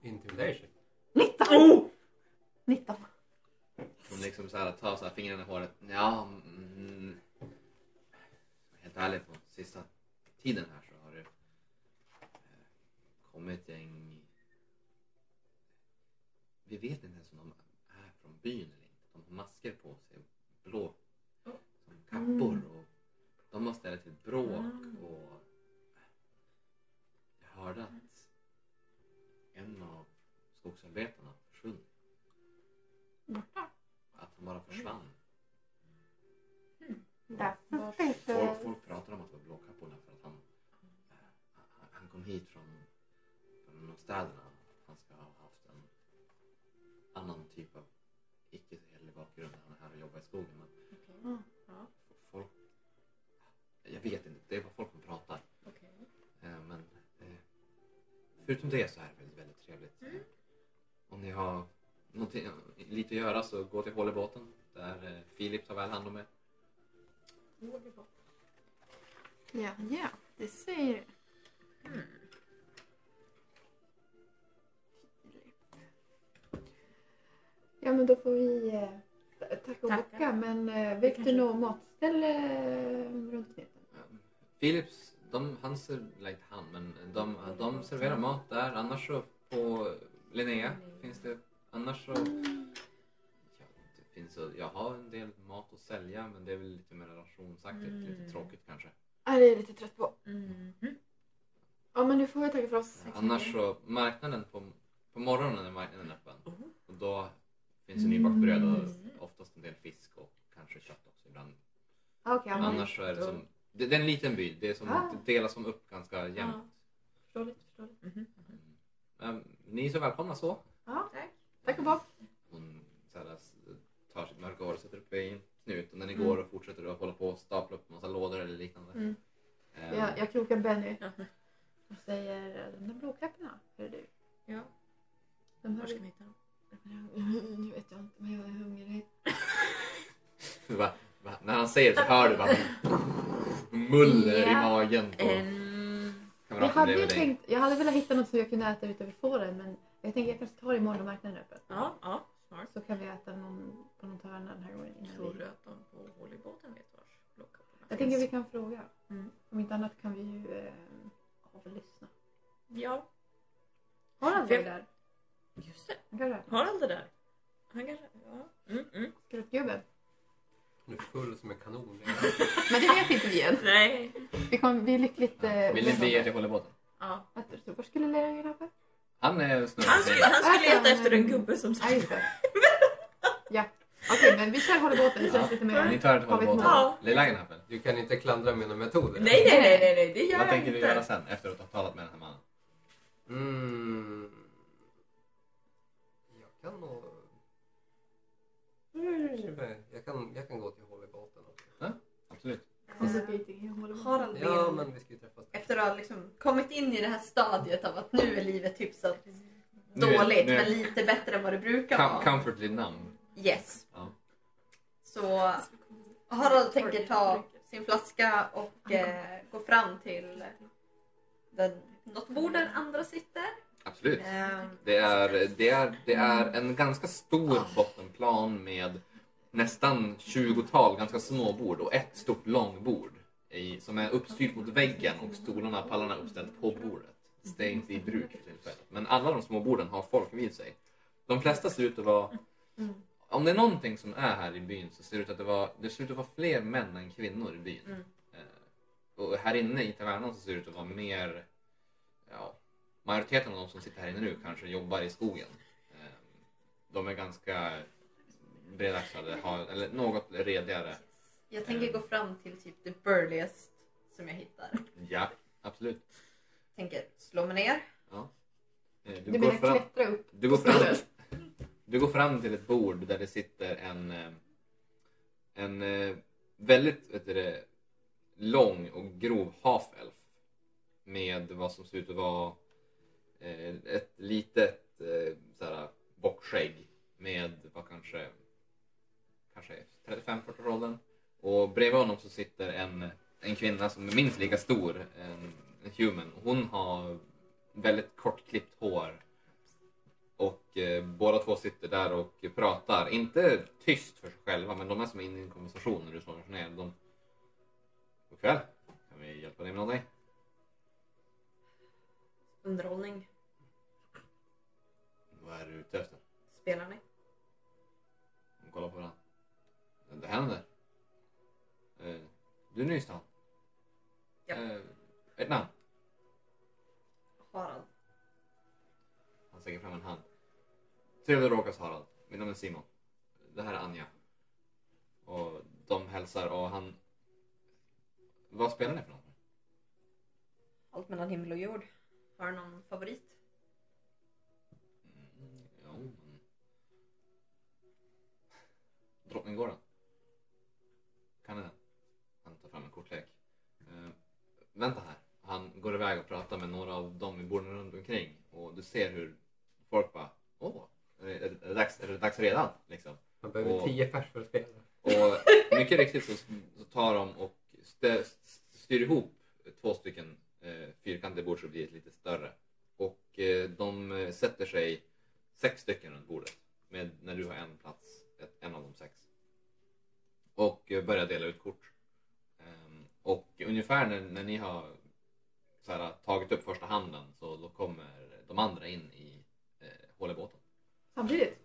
E: Intimidation.
A: 19!
F: Oh!
A: 19.
D: Hon liksom så här, tar så här fingrarna i håret. Ja, mm, helt ärligt på sista tiden här så har det eh, kommit gäng... Vi vet inte ens om de är från byn eller inte. De har masker på sig, blå som kappor och de har ställt till bråk och jag hörde att en av skogsarbetarna försvunnit.
A: Borta.
D: Att han bara försvann.
A: That's
F: Vars-
D: Folk, folk pratar om att det var Blåkapporna för att han, eh, han, han kom hit från göra så gå till hål i båten där eh, Filip tar väl hand om er.
A: Ja, ja, det säger det.
F: Mm.
A: Ja, men då får vi eh, tacka och bocka. Men eh, vet
F: kanske-
A: du något matställe eh, runt knuten?
D: Philips, de, han ser, eller inte han, men de, de serverar mat där. Annars så på Linnea finns det. Annars så... Ja, det finns, så- jag har en del mat att sälja men det är väl lite mer rationsaktigt.
F: Mm.
D: Lite tråkigt kanske.
A: Ja, det är jag lite trött på.
F: Mhm.
A: Ja, men du får jag tacka för oss.
D: Annars så, marknaden på, på morgonen är marknaden öppen.
F: Oh.
D: Och då finns det nybakt bröd och
F: Mm.
D: oftast en del fisk och kanske kött också ibland.
A: Ah, ja, men
D: Annars så är det som... Det, det är en liten by. Det, är som,
A: Ah.
D: det delas som upp ganska jämnt.
F: Ja. Förståeligt, förståeligt. Mhm.
D: Mm. ni är så välkomna så.
A: ja,
B: Tack.
A: tack och bock.
D: Hon så här, s- tar sitt mörka hår och sätter upp det i en snut och när ni
A: Mm.
D: går och fortsätter att hålla på och stapla upp massa lådor eller liknande.
A: Mm.
D: Ehm,
A: Jag, jag krokar Benny och säger de där blåklapparna, hör du?
F: Ja,
A: De
F: var ska vi hitta dem?
A: Nu vet jag inte, men jag är hungrig.
D: va, va, när han säger det så hör du bara muller i
A: Ja.
D: magen på
F: En...
A: Jag hade, tänkt, jag hade velat hitta något som jag kunde äta utöver fåren men jag tänker jag kanske tar det imorgon när marknaden är öppen.
F: Ja, ja.
A: Så kan vi äta någon, på någon hörna den här gången.
F: Tror du att de på Hollybåten vet vars blåkapporna
A: Jag tänker vi kan fråga.
F: Mm.
A: Om inte annat kan vi ju eh, avlyssna.
F: Ja,
A: Harald
F: För-
A: var där.
F: just det.
A: Han kanske är
F: Harald är där. Han kanske... Ja. Mm, mm.
A: skruttgubben.
E: Nu är full som en kanon.
A: Men det vet inte vi än.
F: Nej.
A: Vi, kommer, vi är lyckligt... Eh,
D: Vill ni bege er till Hållebåten?
F: Ja.
A: Var skulle Lera ha
D: Han är.
F: Han skulle, han skulle leta efter en gubbe som
A: Ja, det. Ja. Okej, men vi kör håller Det känns lite
D: Ni tar
A: ett?
D: Lilla Gnafel.
E: Du kan inte klandra mina metoder.
F: Nej, nej, nej, nej, nej, det gör
D: Vad
F: jag
D: tänker du
F: inte.
D: göra sen efter att ha talat med den här mannen?
E: Mm. Jag kan nog... Jag kan, jag kan gå till Hollybåten också.
D: Absolut.
A: Concentrating i Hållebåten.
B: Harald
E: Ja, men vi ska ju träffas
B: efter att ha liksom kommit in i det här stadiet av att nu är livet hyfsat
D: Nu
B: dåligt
D: nu
B: men lite bättre än vad det brukar
D: Com-
B: vara.
D: comfortably numb.
B: Yes.
D: Ja.
B: Så Harald tänker ta sin flaska och eh, gå fram till den, något bord där andra sitter.
D: Absolut.
B: Eh,
D: Det är, det, är, det är en ganska stor bottenplan med nästan 20-tal ganska små bord och ett stort långbord i, som är uppstyrt mot väggen och stolarna och pallarna uppställt på bordet. Det är inte i bruk för tillfället. Men alla de små borden har folk vid sig. De flesta ser ut att vara...
B: Mm.
D: Om det är någonting som är här i byn så ser det ut att det, var, det ser ut att vara fler män än kvinnor i byn.
B: Mm.
D: Eh, Och här inne i tavernan så ser det ut att vara mer... Ja, majoriteten av de som sitter här inne nu kanske jobbar i skogen. Eh, De är ganska bredaxlade, har, eller något redigare.
B: jag tänker gå fram till typ the burliest som jag hittar.
D: Ja, absolut.
B: Tänker slå mig ner.
D: Eh, Du,
A: Du
D: går
A: menar
D: fram,
A: klättra upp?
D: du, går fram, du går fram till ett bord där det sitter en, eh, en eh, väldigt vet du, det, lång och grov half-elf med vad som ser ut att vara ett litet såhär, bockskägg med vad kanske, kanske 35-40 åldern. Och bredvid honom så sitter en, en kvinna som är minst lika stor, en, en human. Hon har väldigt kortklippt hår. Och eh, båda två sitter där och pratar. Inte tyst för sig själva, men de är som inne i en konversation när du slår dig ner. De... God kväll. Kan vi hjälpa dig med någonting?
B: Underhållning.
D: Vad är du ute efter?
B: Spelar ni?
D: Hon kollar på varandra. Det händer. Eh, du är ny i stan?
B: Ja.
D: Eh, ett namn?
B: Harald.
D: Han sträcker fram en hand. Trevligt att råkas Harald. Mitt namn är Simon. Det här är Anja. Och de hälsar och han... Vad spelar ni för något?
B: Allt mellan himmel och jord. Har du någon favorit?
D: Mm, jo, men... Drottninggården. Kan den? Han tar fram en kortlek. Eh, vänta här. Han går iväg och pratar med några av dem i borden runt omkring. Och du ser hur folk bara Åh, är det, det, dags, är det dags redan? Liksom.
E: Man behöver
D: Och-
E: tio pers för att spela.
D: Och mycket riktigt så, så tar de och stä- styr ihop två stycken eh, fyrkantiga bord så det blir ett lite större. Och eh, de eh, sätter sig sex stycken runt bordet. Med, Och börjar dela ut kort. Ehm, och ungefär när, när ni har så här, tagit upp första handen så då kommer de andra in i eh, hålebåten.
A: Samtidigt?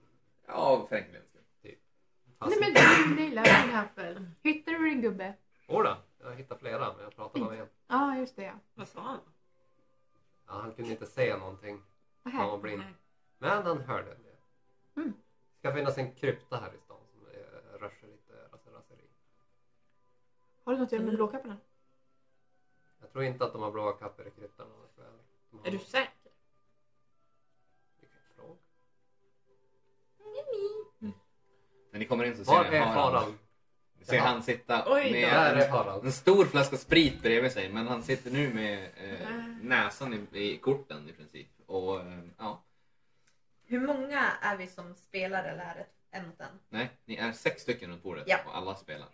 D: Ja, för enkelhetens skull.
E: Typ.
A: Nej men du gillar den här för. Hittade du din gubbe?
E: Jodå, jag hittade flera men jag pratade med en.
A: Ja, just det ja.
F: Vad sa han?
E: Ja, han kunde inte säga någonting. En,
D: stor flaska sprit bredvid sig men han sitter nu med eh, näsan i, i korten i princip. Och eh, ja,
B: Hur många är vi som spelar eller är det en mot en?
D: nej, ni är sex stycken runt bordet
B: Ja.
D: och alla spelar.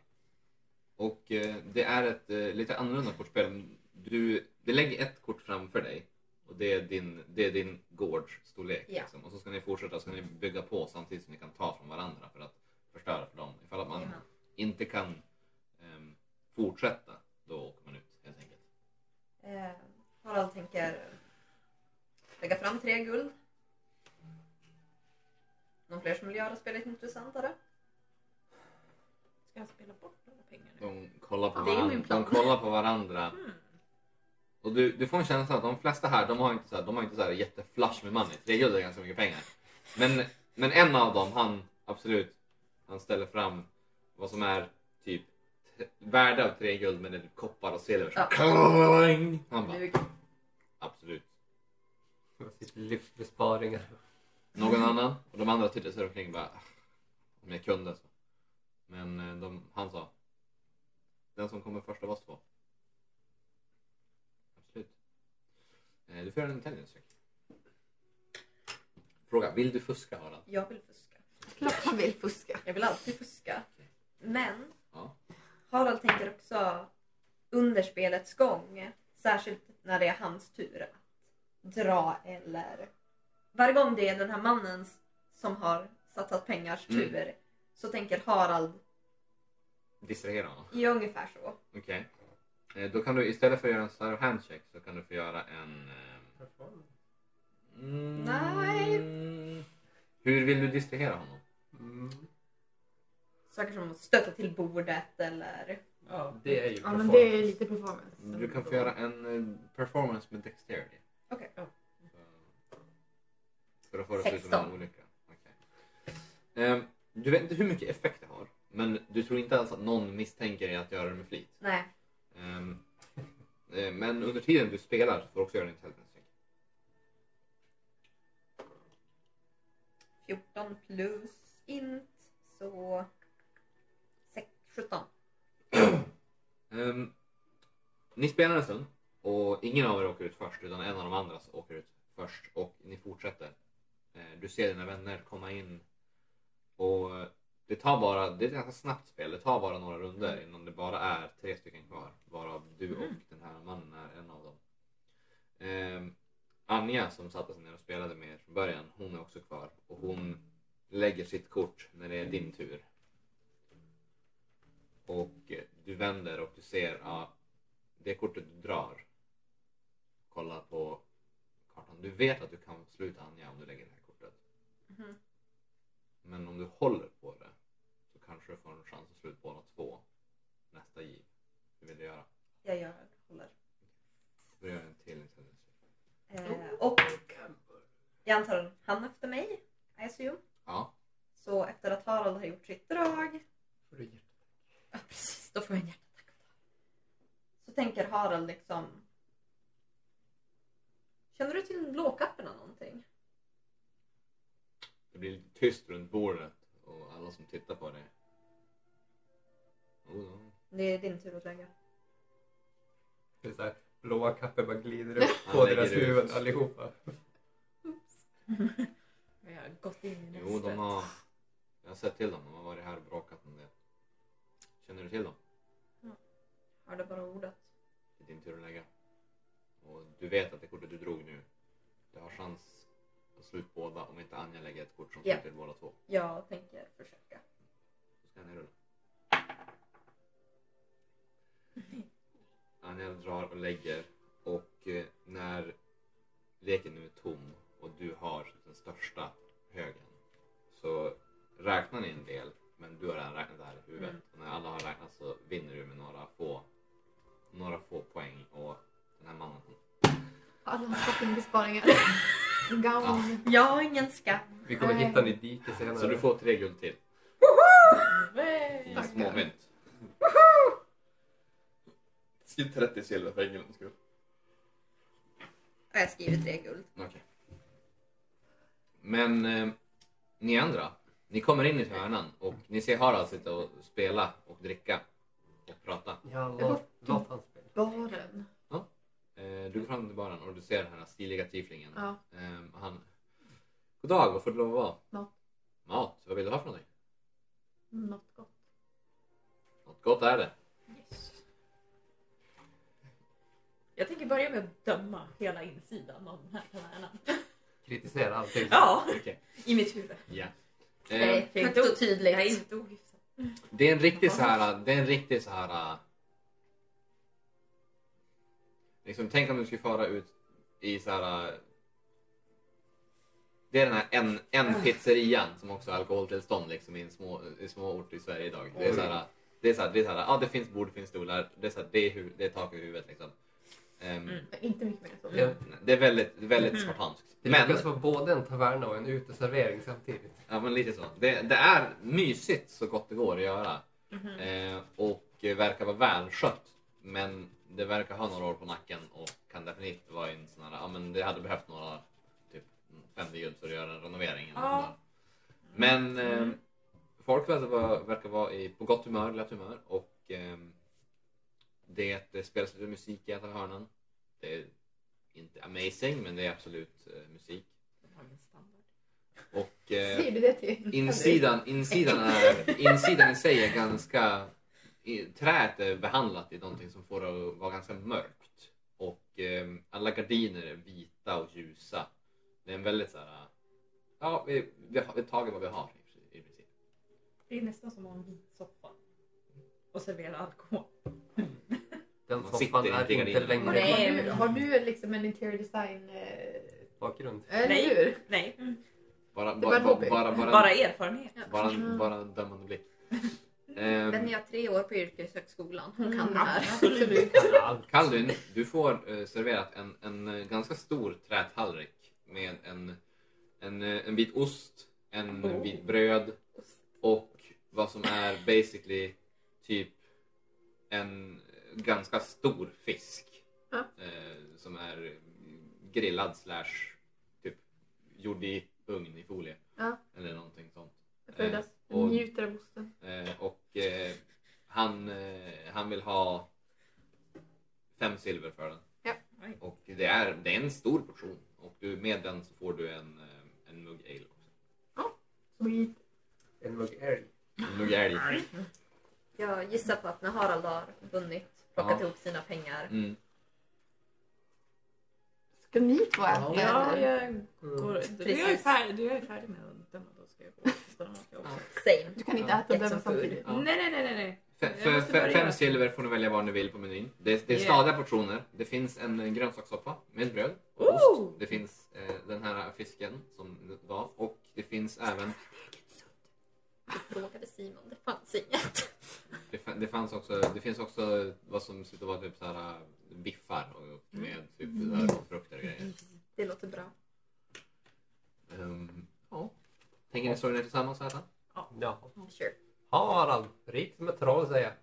D: Och eh, det är ett eh, lite annorlunda kortspel. Du, det lägger ett kort framför dig och det är din, det är din gårdsstorlek.
B: Ja.
D: Liksom. Och så ska ni fortsätta, så ska ni bygga på samtidigt som ni kan ta från varandra för att förstöra för dem. Ifall att man
B: Jajamän.
D: inte kan fortsätta, då åker man ut helt enkelt.
B: Eh, Harald tänker lägga fram tre guld. Någon fler som vill göra spelet intressantare?
F: Ska jag spela bort några pengar nu?
D: De kollar på,
B: Det är min
D: varandra,
B: plan.
D: de kollar på varandra.
F: Mm.
D: Och du, du får en känsla att de flesta här, de har inte så här, de har inte så här jätteflush med money. Tre guld är ganska mycket pengar. Men, men en av dem, han absolut, han ställer fram vad som är typ värde av tre guld men det är koppar och silver. Så
B: Ja.
D: Kling! Han bara, absolut.
E: Sitt livs besparingar.
D: Någon annan? Och de andra tittar sig omkring bara, "Ah, om jag kunde så. Men eh, de, han sa, den som kommer först av oss två. Absolut. Eh, Du får göra en intelligence check. Fråga, vill du fuska Harald?
B: Jag vill fuska.
A: Klart han vill fuska.
B: Jag vill alltid fuska. Men
D: Ja.
B: Harald tänker också under spelets gång, särskilt när det är hans tur att dra eller varje gång det är den här mannens som har satsat pengars
D: Mm.
B: tur så tänker Harald
D: Distrahera honom.
B: i ungefär så.
D: Okej. Eh, Då kan du istället för att göra en sleight of hand check så kan du få göra en... eh, Mm,
B: Nej.
D: Hur vill du distrahera honom?
B: Saker som att stöta till bordet eller
E: Ja, det är ju
A: Ja men det är
E: performance.
A: lite performance.
D: Du kan få göra en eh, performance med dexterity.
B: Okej.
D: Så- För att få det att se ut som en
B: 16.
D: olycka. Okej. Ehm, du vet inte hur mycket effekt det har. Men du tror inte alls att någon misstänker dig att göra det med flit.
B: nej.
D: Ehm, eh, men under tiden du spelar så får du också göra en intelligence check.
B: 14 plus int så 17.
D: Ehm, ni spelar en stund och ingen av er åker ut först utan en av de andra åker ut först och ni fortsätter. Eh, du ser dina vänner komma in och det tar bara, det är ett ganska snabbt spel, det tar bara några runder innan det bara är tre stycken kvar varav du och den här mannen är en av dem. Ehm, Anja som satte sig ner och spelade med er från början, hon är också kvar och hon lägger sitt kort när det är din tur. Och du vänder och du ser ja, det kortet du drar. Kolla på kartan. Du vet att du kan sluta Anja om du lägger det här kortet.
B: Mhm.
D: Men om du håller på det så kanske du får en chans att slå ut båda två nästa giv. Hur vill du göra?
B: Jag gör, håller.
D: Du gör en till intelligence.
B: Eh, och jag antar han efter mig, I assume.
D: Ja.
B: Så efter att Harald har gjort sitt drag,
E: Får du hjärta.
B: Ja precis, då får jag en hjärtattack. Så tänker Harald liksom Känner du till blåkapporna någonting?
D: Det blir lite tyst runt bordet och alla som tittar på dig. Oh, ja.
B: Det är din tur att lägga.
E: Det är så här, blåa kappor bara glider upp på deras huvuden allihopa.
F: Jag har gått in i
D: Jo,
F: nästet.
D: de har... Jag har sett till dem. De har varit här och bråkat om det. Känner du till dem? Ja.
B: Hörde bara
D: ordet. Det är din tur att lägga. Och du vet att det kortet du drog nu, du har chans att slå ut båda om inte Anja lägger ett kort som slår Ja. till båda två.
B: Jag tänker försöka.
D: Då ska ni rulla. Anja drar och lägger och eh, när leken nu är tom och du har den största högen så räknar ni en del men du har redan räknat det här i huvudet.
B: Mm.
D: Och när alla har räknat så vinner du med några få, några få poäng och den här mannen
A: Alla fått in besparingar. Gaun.
B: Jag har ingen skam.
E: Vi kommer hitta en i diket senare.
D: Så du får tre guld till i småmynt. Skriv 30 silver för engelns skull.
B: Jag har skrivit tre guld.
D: Okej. Men eh, ni andra, ni kommer in i hörnan och ni ser Harald sitta och spela och dricka och prata.
E: Ja, låt, låt han spela.
A: Baren.
D: Eh, du går fram till baren och du ser den här stiliga tieflingen.
A: Ja.
D: Eh, han... God dag, vad får det lov att vara?
A: Mat.
D: Mat? Vad vill du ha för någonting?
A: Något gott.
D: Något gott är det.
F: Yes. Jag tänker börja med att döma hela insidan av den här tavernan.
E: Kritisera allting.
F: Ja,
D: Okej.
F: i mitt huvud.
D: Ja. Eh,
F: är
B: Högt och
F: o- Jag är
B: tydligt.
F: inte ohyfsad.
D: det är en riktig så här... Det är en riktig så här... Liksom, tänk om du skulle fara ut i så här... Det är den här en, en pizzerian som också har alkoholtillstånd liksom, i en små, i små orter i Sverige idag. Det är så här... Det är så här, det är så här, ja det finns bord, det finns stolar, det är, så här, det är, hu- det är tak över huvudet liksom. Ehm,
F: Mm.
A: Inte mycket mer än så.
E: Det,
D: Det är väldigt, väldigt
F: Mhm.
D: spartanskt.
E: det
D: Men,
E: lyckas vara både en taverna och en uteservering samtidigt.
D: ja, men lite så. Det, det är mysigt så gott det går att göra.
F: Mhm.
D: Eh, och eh, verkar vara välskött. Men det verkar ha några år på nacken och kan definitivt vara en sån här, ja men det hade behövt några typ 50 guld för att göra en renovering. eller där. Men eh, folk verkar vara, verkar vara i, på gott humör, lätt humör och ehm, det, spelas lite musik i ett av hörnen. Det är inte amazing men det är absolut eh, musik. Och eh, insidan, insidan, är, insidan i sig är ganska... I, träet är behandlat i någonting som får det att vara ganska mörkt. Och eh, alla gardiner är vita och ljusa. Det är en väldigt så här... Ja, vi, vi har vi tagit vad vi har i, princip.
F: Det är nästan som att ha en vit soffa. Och servera alkohol.
E: Den
D: Man sitter
E: är
D: inte.
A: Har,
E: längre
F: Nej.
A: du, har du liksom en interior design... Eh,
E: bakgrund.
A: eller
F: Nej.
A: hur?
F: Nej,
D: Bara, bara, bara,
A: hobby.
D: bara, bara,
F: bara erfarenhet.
D: bara, en, bara en dömande blick.
B: Men
D: Eh,
B: jag har tre år på yrkeshögskolan. Hon kan
A: Mm.
B: det här.
A: Absolut.
E: Allt.
D: Kaldun, du får eh, serverat en, en eh, ganska stor trätallrik med en, en, eh, en bit ost, en
F: Oh.
D: bit bröd och vad som är basically typ en ganska stor fisk.
A: Ja.
D: Eh, som är grillad slash typ gjord i ugn i folie.
A: Ja.
D: Eller någonting sånt. Eh, och-
A: Njuter av osten.
D: Eh, och eh, han, eh, han vill ha fem silver för den.
A: Ja.
D: Och det är, det är en stor portion. Och du, med den så får du en, eh, en mugg ale också.
A: Sweet.
E: En mugg älg.
D: En mugg älg.
B: Jag gissar på att när Harald har vunnit, plockat
D: Ja.
B: ihop sina pengar.
D: Mm.
A: Ska ni två äta?
F: Ja,
A: eller?
F: jag går... Du är färdig, du är färdig med att döma. Då ska jag gå och.
B: Same.
A: Du kan inte
D: Ja.
A: äta och
B: some food.
A: samtidigt.
D: Ja.
F: Nej, nej, nej, nej,
D: För, för, fem silver får ni välja vad ni vill på menyn. Det, det är
F: Yeah.
D: stadiga portioner. Det finns en grönsakssoppa med bröd och
F: Ooh.
D: ost. Det finns eh, den här fisken som var och det finns även
B: Frågade Simon, det fanns inget.
D: Det, det, fanns också, det finns också vad som att vara typ så här, äh, biffar och med typ så här, frukter och grejer.
B: Det låter bra.
D: Um, ja. Tänker ni slå er ner tillsammans och äta?
E: Ja.
B: Sure.
E: Harald, rik som ett troll säger jag.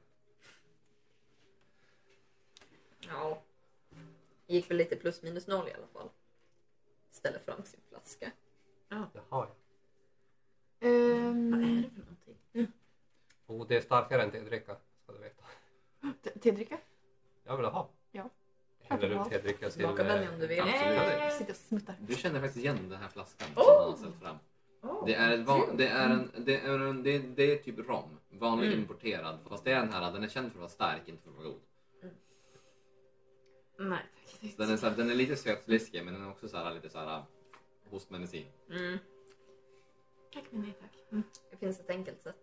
B: Ja. Det gick väl lite plus minus noll i alla fall. Ställer fram sin flaska.
E: Oh, det är starkare än tedricka, ska du veta.
A: te- Tedricka?
E: Jag vill ha.
A: Ja.
E: Häller upp tedricka till...
B: Smaka
E: eh,
B: om du vill.
D: Absolut.
A: Sitter och smuttar.
D: Du känner faktiskt igen den här flaskan
F: Oh!
D: som han har ställt fram. Det är, ett van, det är, en, det är, en, det, det är typ rom. Vanlig
F: Mm.
D: importerad. Fast det är den här, den är känd för att vara stark, inte för att vara god.
F: Nej,
D: Så den, är så här, den är lite sötsliskig men den är också så här, lite så här hostmedicin.
B: Mm.
F: tack men nej tack. Mm.
B: Det finns ett enkelt sätt.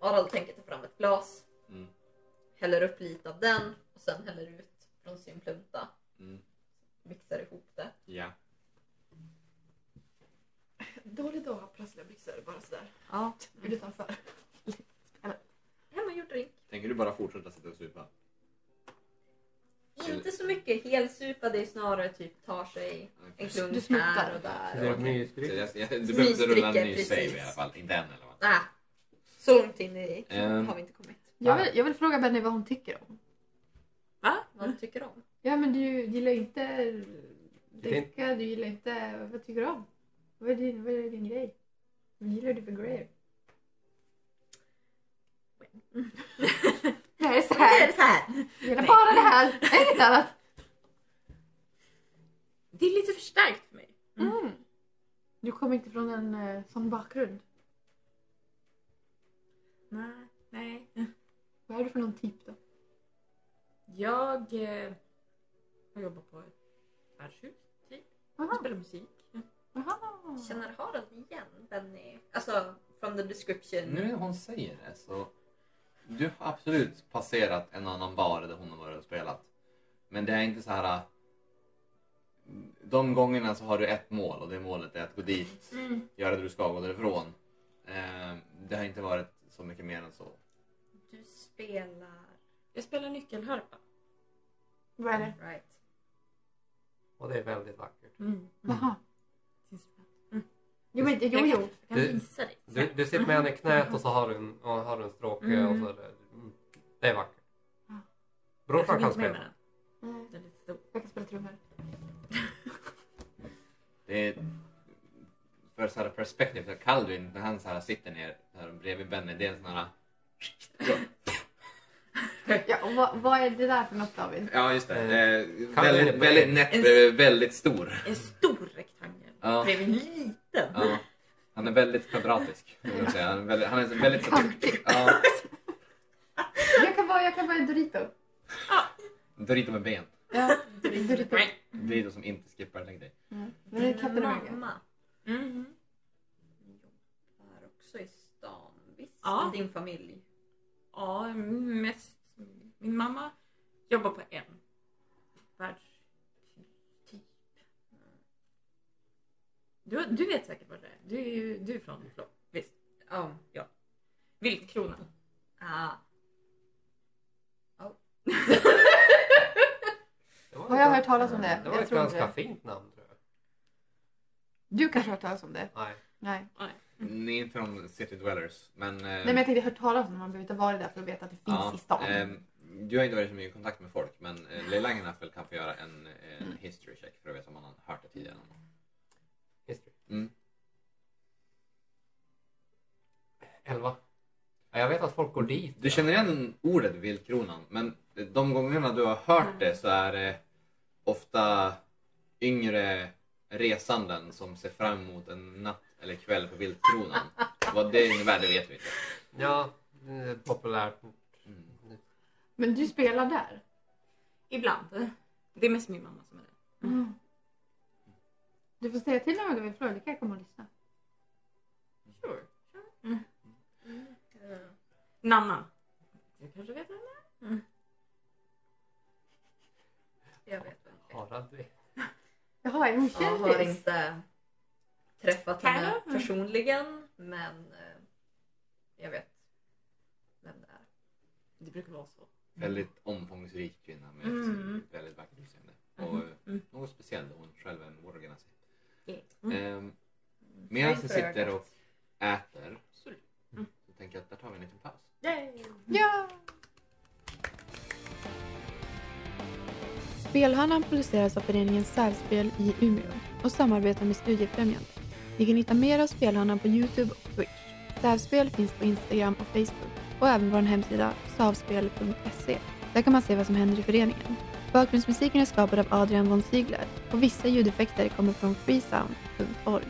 B: Harald tänker ta fram ett glas,
D: Mm.
B: häller upp lite av den och sen häller ut från sin plunta.
D: Mm.
B: Mixar ihop det.
D: Ja.
A: Dålig dag att ha prassliga byxor bara sådär.
B: Ja.
A: Utanför.
B: Hemmagjord drink.
D: Tänker du bara fortsätta sitta och supa?
B: Inte så mycket helsupa, det är snarare typ tar sig en klunk
A: Du
B: här och
E: Det
B: där.
E: är
B: Och...
D: Så
E: mysdryck.
D: jag, jag, du behöver inte rulla en ny save
B: precis.
D: i alla fall. Inte än eller vad?
B: Ah, så långt in i
D: Ehm.
B: har vi inte kommit.
A: Jag vill, jag vill fråga Benny vad hon tycker om.
F: Va?
B: Vad du tycker om?
A: Ja men du gillar inte dricka, du gillar inte... Vad tycker du om? Vad är din, vad är din grej? Vad gillar du för grejer? Nej, så
B: Det är
A: här.
B: så här.
A: Jag gillar bara det här. Inget annat.
F: Det är lite för starkt för mig.
A: Mm. Du kommer inte från en eh, sån bakgrund.
F: Nej, nej.
A: Vad är du för någon typ då?
F: Jag eh, har jobbat på ett värdshus, typ. Jag
A: Aha.
F: spelar musik.
A: Aha.
B: Känner Harald igen Benny? Alltså, from the description.
D: Nu när hon säger det så... Du har absolut passerat en annan bar där hon har varit och spelat. Men det är inte så här... äh, De gångerna så har du ett mål och det målet är att gå dit,
F: Mm.
D: göra det du ska och gå därifrån. Eh, Det har inte varit så mycket mer än så.
B: Du spelar...
F: Jag spelar nyckelharpa.
A: Vad är det?
B: Right.
E: Och det är väldigt vackert.
F: Mm.
A: Jaha.
F: Mm.
A: Jo men jo jo.
F: jag kan
E: Du-
F: visa dig.
E: Du, du sitter med henne i knät och så har du en, och har du en stråke
F: Mm.
E: och så är det, mm, det är vackert. Brorsan kan spela.
F: den.
A: Nej,
F: Den är lite stor.
A: Jag kan spela trummor.
D: Det är, för så här perspektiv, så Calvin när han så här sitter ner så här bredvid Benny, det är en sån här...
A: Ja, och vad, vad är det där för något David?
D: Ja just det. Eh,
E: Calvin
D: väldigt, väldigt nätt
F: En-
D: bredvid väldigt stor.
F: En stor rektangel
D: Ja.
F: bredvid en liten.
D: Ja. Han är väldigt kvadratisk. vill jag säga. Han är väldigt... Han är väldigt
A: Kantig.
D: ja,
A: Jag kan vara, jag kan vara en Dorito.
D: Dorito med ben.
A: Ja, Dorito.
D: Dorito som inte skippar lägg dig.
A: Mm. Men det är Captain America.
B: mamma
F: Mhm.
B: jobbar också i stan. Visst?
F: Ja.
B: Din familj.
F: Ja, mest min mamma jobbar på en värdshus, typ. Du, du vet säkert vad det är. Du är ju du är från Flå. Visst?
B: Ja.
F: Ja. Viltkronan.
B: Ah.
E: Det var
A: Har
E: ett
A: jag hört talas om det?
E: Det var
A: Jag
E: ett ganska
A: det.
E: fint namn.
A: Du kanske har hört talas om det?
E: Nej.
A: Nej.
D: Ni är inte från City Dwellers, men... eh,
A: Nej men jag tänkte hört talas om det. Man behöver inte vara där för att veta att det finns
D: ja,
A: i stan.
D: ehm, du har inte varit så mycket i kontakt med folk, men eh, Leila Langenhaffel kan få göra en, en
A: Mm.
D: history check för att veta om man har hört det tidigare.
E: History.
D: Mm.
E: 11. Ja, jag vet att folk går dit.
D: Du känner igen ordet Viltkronan, men de gångerna du har hört det så är det ofta yngre resanden som ser fram emot en natt eller kväll på Viltkronan. Vad det innebär, det vet vi inte.
E: Ja, det är populärt.
D: Mm.
A: Men du spelar där?
F: Ibland. Det är mest min mamma som är det.
A: Mm. Du får säga till om du vill fråga. Det kan jag komma och lyssna.
F: Sure.
B: Mm.
F: Nanna. Du kanske vet vem det är?
B: Jag vet vem.
E: Harald vet.
A: Jaha, är hon
B: Jag har
A: kändis?
B: inte träffat henne
F: Kalle?
B: personligen, men eh, jag vet vem det är.
F: Det brukar vara så.
D: Väldigt omfångsrik kvinna med
F: Mm.
D: ett väldigt vackert utseende. Och eh,
F: Mm.
D: något speciellt, hon själv är en Morganasi.
F: Yeah. Mm.
D: Ehm, Medan
B: För
D: sitter och äter
F: Absolut.
D: så tänker jag att där tar vi en liten paus.
F: Yay.
A: Ja! Spelhörnan produceras av föreningen Särspel i Umeå och samarbetar med Studiefrämjandet. Ni kan hitta mer av Spelhörnan på Youtube och Twitch. Särspel finns på Instagram och Facebook och även vår hemsida savspel.se. Där kan man se vad som händer i föreningen. Bakgrundsmusiken är skapad av Adrian von Ziegler och vissa ljudeffekter kommer från freesound.org.